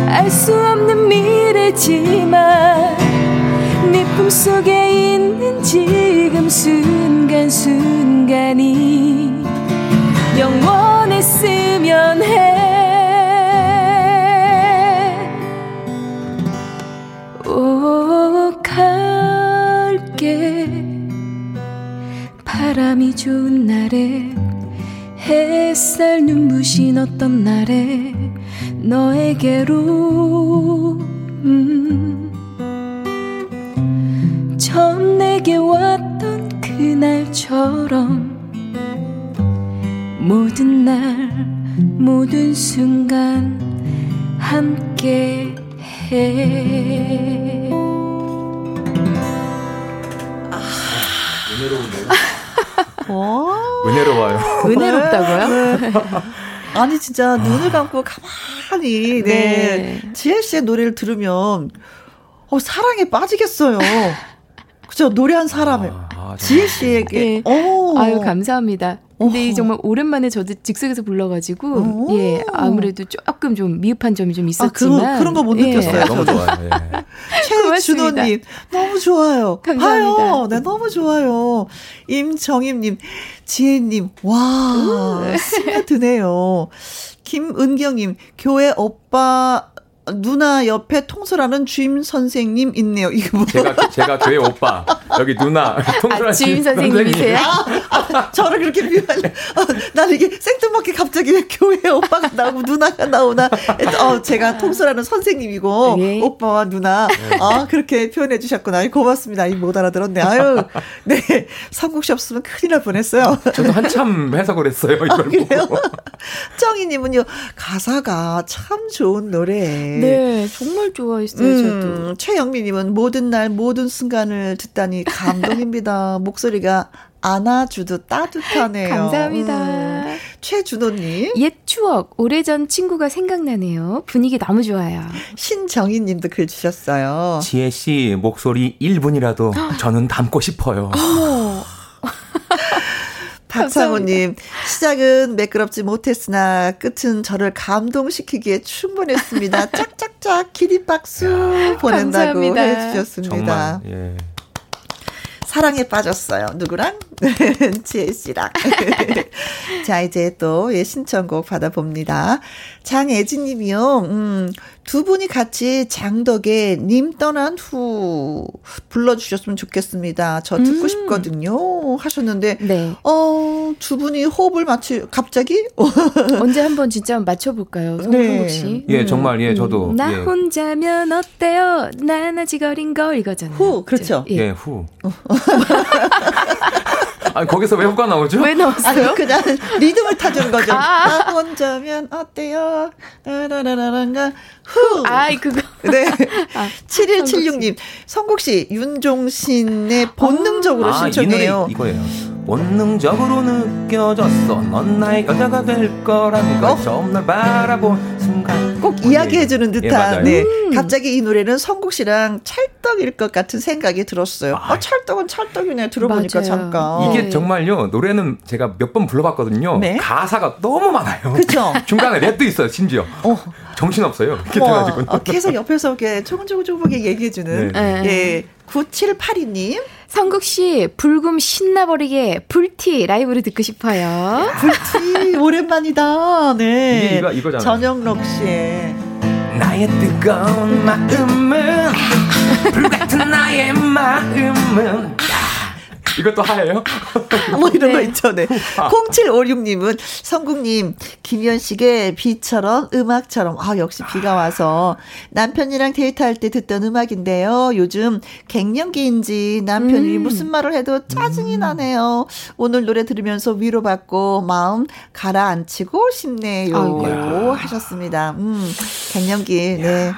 알수 없는 미래지만 네 품속에 있는 지금 순간순간이 영원했으면 해 바람이 좋은 날에 햇살 눈부신 어떤 날에 너에게로 음, 처음 내게 왔던 그날처럼 모든 날 모든 순간 함께 해. 아, [LAUGHS] 은혜로워요. [LAUGHS] 은혜롭다고요? 네. 아니 진짜 눈을 감고 가만히 네. 네. 지혜 씨의 노래를 들으면 어 사랑에 빠지겠어요. 그죠 노래한 사람을 아, 아, 지혜 씨에게. 네. 오. 아유 감사합니다. 근데 이 정말 오랜만에 저도 즉석에서 불러가지고 오. 예 아무래도 조금 좀 미흡한 점이 좀 있었지만 아, 그런, 그런 거 못 느꼈어요. 예. 너무 좋아요. 예. [LAUGHS] 최준호님 너무 좋아요. 감사합니다. 봐요. 네 너무 좋아요. 임정임님 지혜님 와 스며 드네요. 김은경님 교회 오빠 누나 옆에 통솔하는 주임 선생님 있네요. 이거 뭐? 제가 제가 교회 오빠 여기 누나 통솔하는 아, 주임 선생님이세요? 아, 아, 저를 그렇게 비하려. 아, 나는 이게 생뚱맞게 갑자기 왜 교회 오빠가 나오고 누나가 나오나? 어, 제가 통솔하는 선생님이고 네. 오빠와 누나. 네. 아 그렇게 표현해 주셨구나. 고맙습니다. 이못 알아들었네. 아유, 네 삼국시 없으면 큰일 날 뻔했어요. 저도 한참 해석을 했어요. 이걸 아, 그래요? [LAUGHS] 정희님은요 가사가 참 좋은 노래. 네, 정말 좋아했어요, 음, 저도. 최영미님은 모든 날, 모든 순간을 듣다니 감동입니다. [LAUGHS] 목소리가 안아주듯 따뜻하네요. 감사합니다. 음. 최준호님. 옛 추억, 오래전 친구가 생각나네요. 분위기 너무 좋아요. 신정희님도 글 주셨어요. 지혜씨, 목소리 1분이라도 [GASPS] 저는 담고 싶어요. [LAUGHS] 박상우님, 시작은 매끄럽지 못했으나 끝은 저를 감동시키기에 충분했습니다. [LAUGHS] 짝짝짝 기립박수 보낸다고 감사합니다. 해주셨습니다. 정말, 예. 사랑에 빠졌어요. 누구랑? [LAUGHS] 지혜 씨랑. [LAUGHS] 자, 이제 또 예, 신청곡 받아봅니다. 장애진 님이요. 음, 두 분이 같이 장덕의 님 떠난 후 불러주셨으면 좋겠습니다. 저 듣고 음. 싶거든요. 하셨는데, 네. 어, 두 분이 호흡을 맞추, 갑자기? [LAUGHS] 언제 한번 진짜 맞춰볼까요? 성국 네. 씨. 예, 정말, 예, 저도. 음. 나 예. 혼자면 어때요? 어린 거 이거잖아요. 후, 그렇죠. 예, 예 후. [LAUGHS] 아니 거기서 왜 후가 나오죠? 왜 나왔어요? 아니, 그냥 리듬을 타주는 거죠. 아. 나 혼자면 어때요? 라라라라가 후. 아이 그거. 네. 아, 7176님 성국 씨 윤종신의 본능적으로 아, 신청해요. 이 이거예요. 본능적으로 느껴졌어. 넌 나의 여자가 될 거라는 걸 처음 날 바라본 순간. 꼭 이야기해주는 듯한. 예, 네. 음. 갑자기 이 노래는 성국 씨랑 찰떡일 것 같은 생각이 들었어요. 아, 아 찰떡은 찰떡이네. 들어보니까 맞아요. 잠깐. 이게 정말요. 노래는 제가 몇 번 불러봤거든요. 네? 가사가 너무 많아요. 그렇죠. [LAUGHS] 중간에 랩도 있어요. 심지어. 어. 정신 없어요. 이렇게 돼가지고. 어, 계속 옆에서 이렇게 조근조근조근하게 얘기해주는. 네. 예. 9782님. 성국 씨, 불금 신나버리게 불티 라이브를 듣고 싶어요. 불티, 오랜만이다. 네. 이거, 이거잖아요. 전영록 씨의. 나의 뜨거운 마음은 불 같은 나의 마음은 이것도 하예요? [LAUGHS] 뭐 이런 네. 거 있죠, 네. 0756님은 성국님, 김현식의 비처럼 음악처럼, 아, 역시 비가 와서 남편이랑 데이트할 때 듣던 음악인데요. 요즘 갱년기인지 남편이 음. 무슨 말을 해도 짜증이 음. 나네요. 오늘 노래 들으면서 위로받고 마음 가라앉히고 싶네요. 아이고야. 하셨습니다. 음, 갱년기, 네.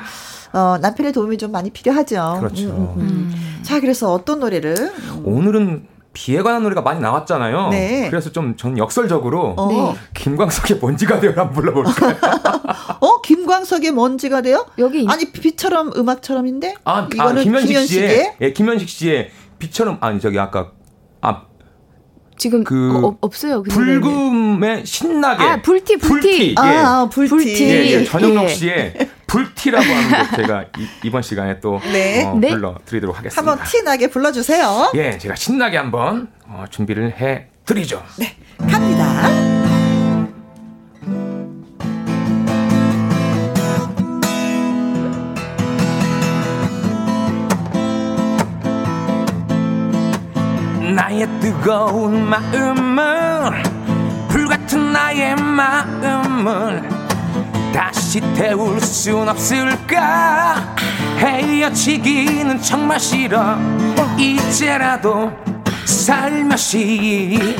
어, 남편의 도움이 좀 많이 필요하죠. 그렇죠. 음, 음, 음. 자, 그래서 어떤 노래를? 오늘은 비에 관한 노래가 많이 나왔잖아요. 네. 그래서 좀 전 역설적으로 어. 네. 김광석의 먼지가 되어 한번 불러볼까요? [LAUGHS] 어? 김광석의 먼지가 되어? 여기 아니 비처럼 음악처럼인데? 아, 아 이거는 아, 김현식, 김현식의 씨의 예, 김현식 씨의 비처럼 아니 저기 아까 아 지금 그 어, 없어요. 그 불금에 신나게 아 불티 불티, 불티. 아, 예. 아 불티, 불티. 예, 예. 전영록 예. 씨의 [LAUGHS] 불티라고 하는 곡 제가 이, 번 시간에 또 네. 어, 네. 불러드리도록 하겠습니다. 한번 티나게 불러주세요. 예, 제가 신나게 한번 어, 준비를 해드리죠. 네, 갑니다. 나의 뜨거운 마음을 불같은 나의 마음을 다시 태울 순 없을까? 헤어지기는 정말 싫어. 이제라도 살며시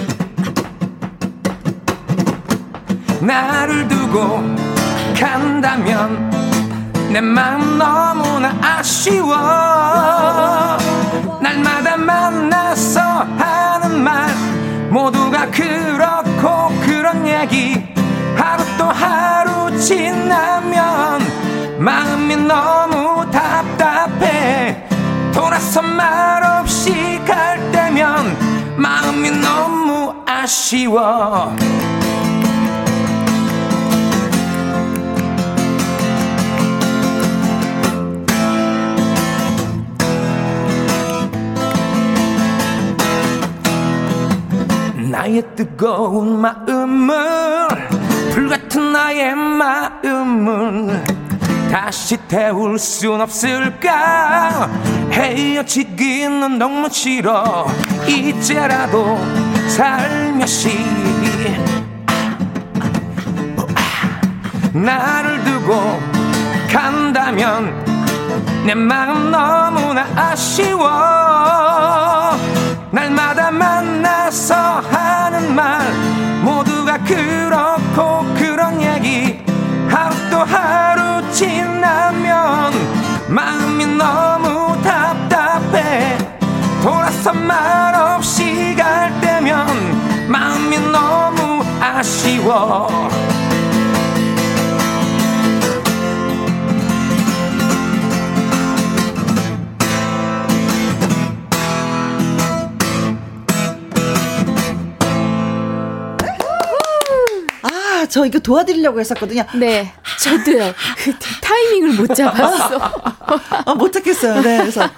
나를 두고 간다면 내 마음 너무나 아쉬워. 날마다 만나서 하는 말 모두가 그렇고 그런 얘기 하루 또 하루 지나면 마음이 너무 답답해. 돌아서 말없이 갈 때면 마음이 너무 아쉬워. 나의 뜨거운 마음을 불같은 나의 마음을 다시 태울 순 없을까? 헤어지기는 너무 싫어. 이제라도 살며시 나를 두고 간다면 내 마음 너무나 아쉬워. 날마다 만나서 하는 말 그렇고 그런 얘기 하루도 하루 지나면 마음이 너무 답답해. 돌아서 말없이 갈 때면 마음이 너무 아쉬워. 저 이거 도와드리려고 했었거든요. 네. 저도요. 그 타이밍을 못 잡았어. 어, [LAUGHS] 못 찾겠어요. 네. 그래서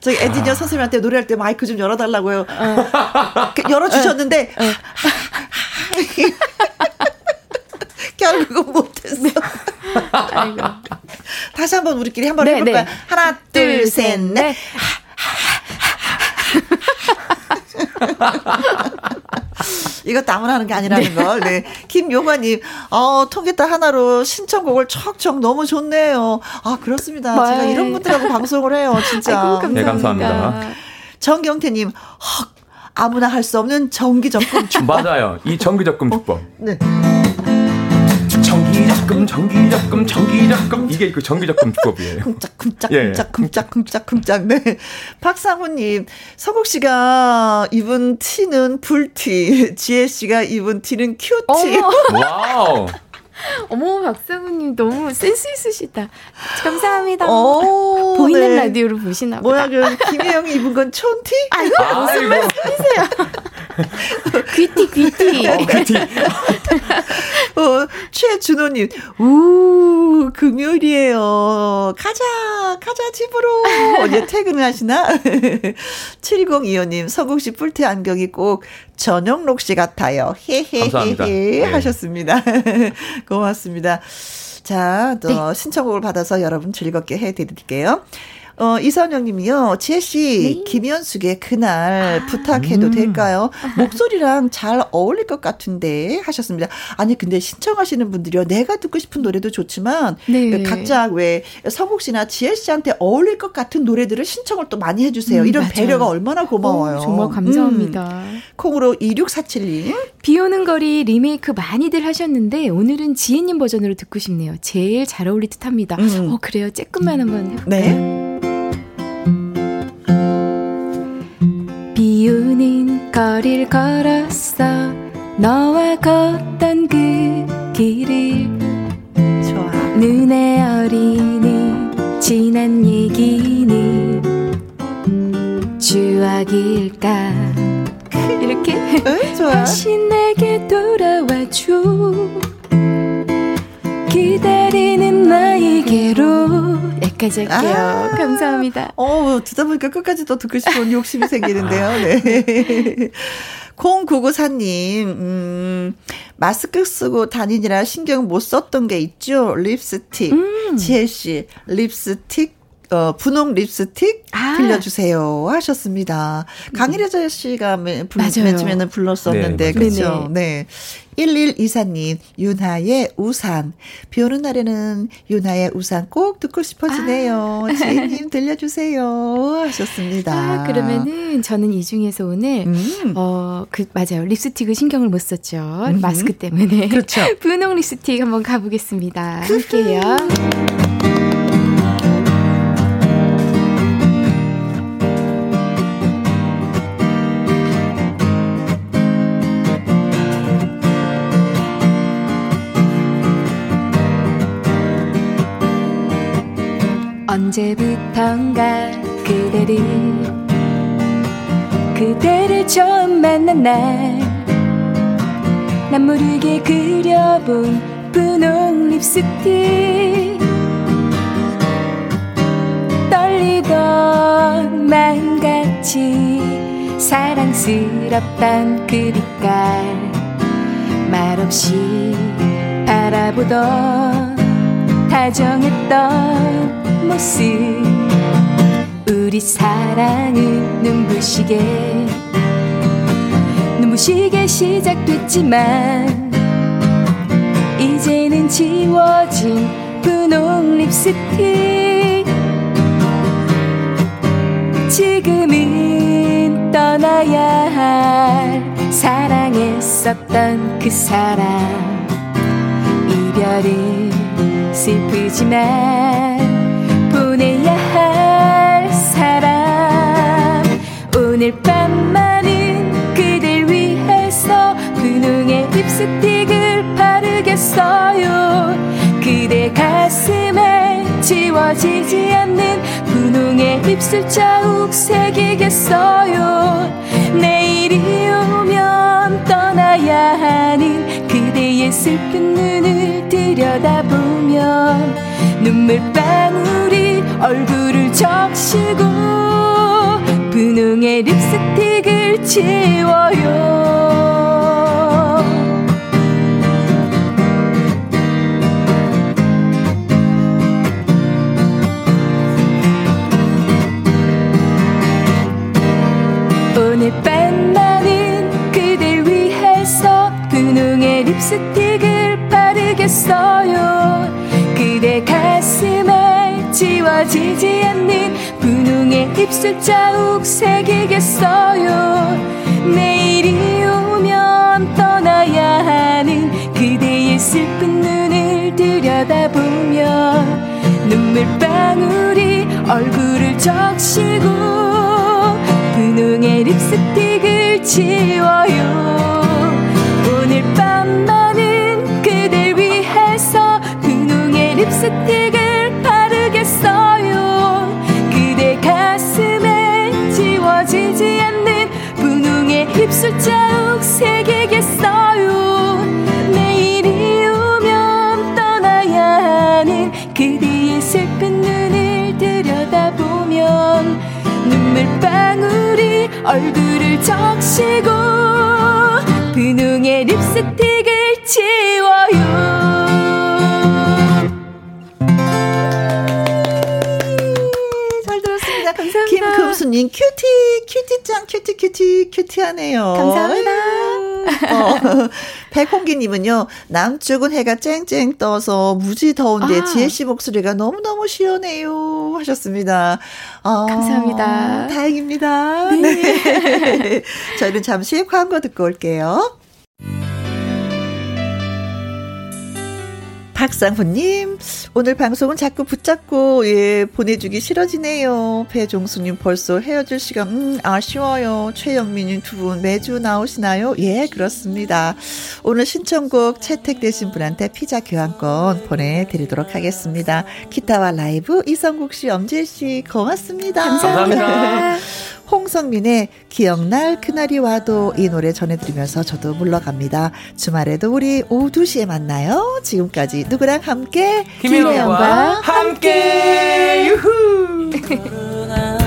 저희 엔지니어 선생님한테 노래할 때 마이크 좀 열어달라고요. 어. 열어주셨는데. 어. 어. [LAUGHS] 결국은 못했어. 아이고. 다시 한번 우리끼리 한번 네, 해볼까요? 네. 하나, 둘, 셋, 넷. [LAUGHS] 이것도 아무나 하는 게 아니라는 네. 걸. 네. 김용화님, 어, 통기타 하나로 신청곡을 척척 너무 좋네요. 아, 그렇습니다. 네. 제가 이런 분들하고 방송을 해요, 진짜. 아이고, 감사합니다. 네, 감사합니다. 정경태님, 헉, 아무나 할 수 없는 정기적금 주법. [LAUGHS] 맞아요. 이 정기적금 주법. 어, 네. 정기적금, 정기적금, 정기적금. 이게 그 정기적금 주법이에요. [LAUGHS] 쿵짝, 쿵짝, 예. 쿵짝, 쿵짝, 쿵짝, 쿵짝. 네. 박상우님, 서국 씨가 입은 티는 불티, 지혜 씨가 입은 티는 cutie. Wow. 어머 박상우님 너무 센스 있으시다. 감사합니다. 오, 보이는 네. 라디오로 보시나 보다. 뭐야 그 김혜영이 입은 건 촌티? 아이고 무슨 말씀이세요? 귀티 귀티. 어, 귀티. 어, 최준호님, 우 금요일이에요. 가자 가자 집으로. 어제 퇴근을 하시나? [LAUGHS] 7025님 서국씨 뿔테 안경이 꼭 전영록 씨 같아요. 헤헤헤헤 하셨습니다. 고맙습니다. 자, 또 네. 신청곡을 받아서 여러분 즐겁게 해드릴게요. 어, 이선영 님이요. 지혜 씨, 네. 김현숙의 그날 아, 부탁해도 음. 될까요? [LAUGHS] 목소리랑 잘 어울릴 것 같은데 하셨습니다. 아니, 근데 신청하시는 분들이요. 내가 듣고 싶은 노래도 좋지만, 네. 그 각자 왜 성국 씨나 지혜 씨한테 어울릴 것 같은 노래들을 신청을 또 많이 해주세요. 음, 이런 맞아요. 배려가 얼마나 고마워요. 오, 정말 감사합니다. 음. 콩으로 2647님. 비 오는 거리 리메이크 많이들 하셨는데, 오늘은 지혜님 버전으로 듣고 싶네요. 제일 잘 어울릴 듯 합니다. 음. 어, 그래요. 쬐끔만 한번 해볼까요? 네. 거리를 걸었어. 너와 걷던 그 길을. 좋아. 눈에 어리는 지난 얘기는 추억일까? 이렇게? [LAUGHS] 응, 좋아. 다시 내게 돌아와줘 기다리는 나에게로 여기까지 할게요. 아~ 감사합니다. 어, 듣다 보니까 끝까지 또 듣고 싶은 [LAUGHS] 욕심이 생기는데요. 네. 0994님, 음, 마스크 쓰고 다니느라 신경 못 썼던 게 있죠? 립스틱. 음. 지혜씨, 립스틱 어, 분홍 립스틱 아. 빌려주세요 하셨습니다. 강일자 씨가 맨, 불, 맨 처음에는 불렀었는데, 네, 그렇죠. 네. 1124님, 윤하의 우산. 비 오는 날에는 윤하의 우산 꼭 듣고 싶어지네요. 아. 지혜님 들려주세요. 하셨습니다. 아, 그러면은 저는 이 중에서 오늘, 음. 어, 그, 맞아요. 립스틱을 신경을 못 썼죠. 음. 마스크 때문에. 그렇죠. [LAUGHS] 분홍 립스틱 한번 가보겠습니다. 함께요. 언제부턴가 그대를 그대를 처음 만난 날난 모르게 그려본 분홍 립스틱 떨리던 마음같이 사랑스럽던 그립깔 말없이 바라보던 다정했던 모습. 우리 사랑은 눈부시게. 눈부시게 시작됐지만 이제는 지워진 분홍 립스틱. 지금은 떠나야 할 사랑했었던 그 사람. 이별은 슬프지만 오늘 밤만은 그댈 위해서 립스틱을 바르겠어요. 그대 가슴에 지워지지 않는 분홍의 입술 자국 새기겠어요. 내일이 오면 떠나야 하는 그대의 슬픈 눈을 들여다보면 눈물 방울이 얼굴을 적시고 분홍의 립스틱을 지워요. 오늘 밤 나는 그댈 위해서 분홍의 립스틱을 바르겠어요. 그대 가슴에 지워지지 않는 분홍의 입술 자국 새기겠어요. 내일이 오면 떠나야 하는 그대의 슬픈 눈을 들여다보며 눈물방울이 얼굴을 적시고 분홍의 립스틱을 지워요. 오늘 밤만은 그댈 위해서 분홍의 립스틱을 입술 자국 새기겠어요. 내일이 오면 떠나야 하는 그대의 슬픈 눈을 들여다보면 눈물방울이 얼굴을 적시고 김금수님 cutie cutie짱 cutie cutie cutie하네요. 감사합니다. 어, [LAUGHS] 백홍기님은요 남쪽은 해가 쨍쨍 떠서 무지 더운데 아. 지혜 씨 목소리가 너무 너무 시원해요 하셨습니다. 어, 감사합니다. 다행입니다. 네. 네. [LAUGHS] 저희는 잠시 광고 듣고 올게요. 박상훈님, 오늘 방송은 자꾸 붙잡고, 예, 보내주기 싫어지네요. 배종수님 벌써 헤어질 시간, 음, 아쉬워요. 최영민님 두 분 매주 나오시나요? 예, 그렇습니다. 오늘 신청곡 채택되신 분한테 피자 교환권 보내드리도록 하겠습니다. 기타와 라이브 이성국 씨, 엄재 씨, 고맙습니다. 감사합니다. 감사합니다. [LAUGHS] 홍성민의 기억날 그날이 와도 이 노래 전해드리면서 저도 물러갑니다. 주말에도 우리 오후 2시에 만나요. 지금까지 누구랑 함께 김혜영과 함께 유후 [LAUGHS]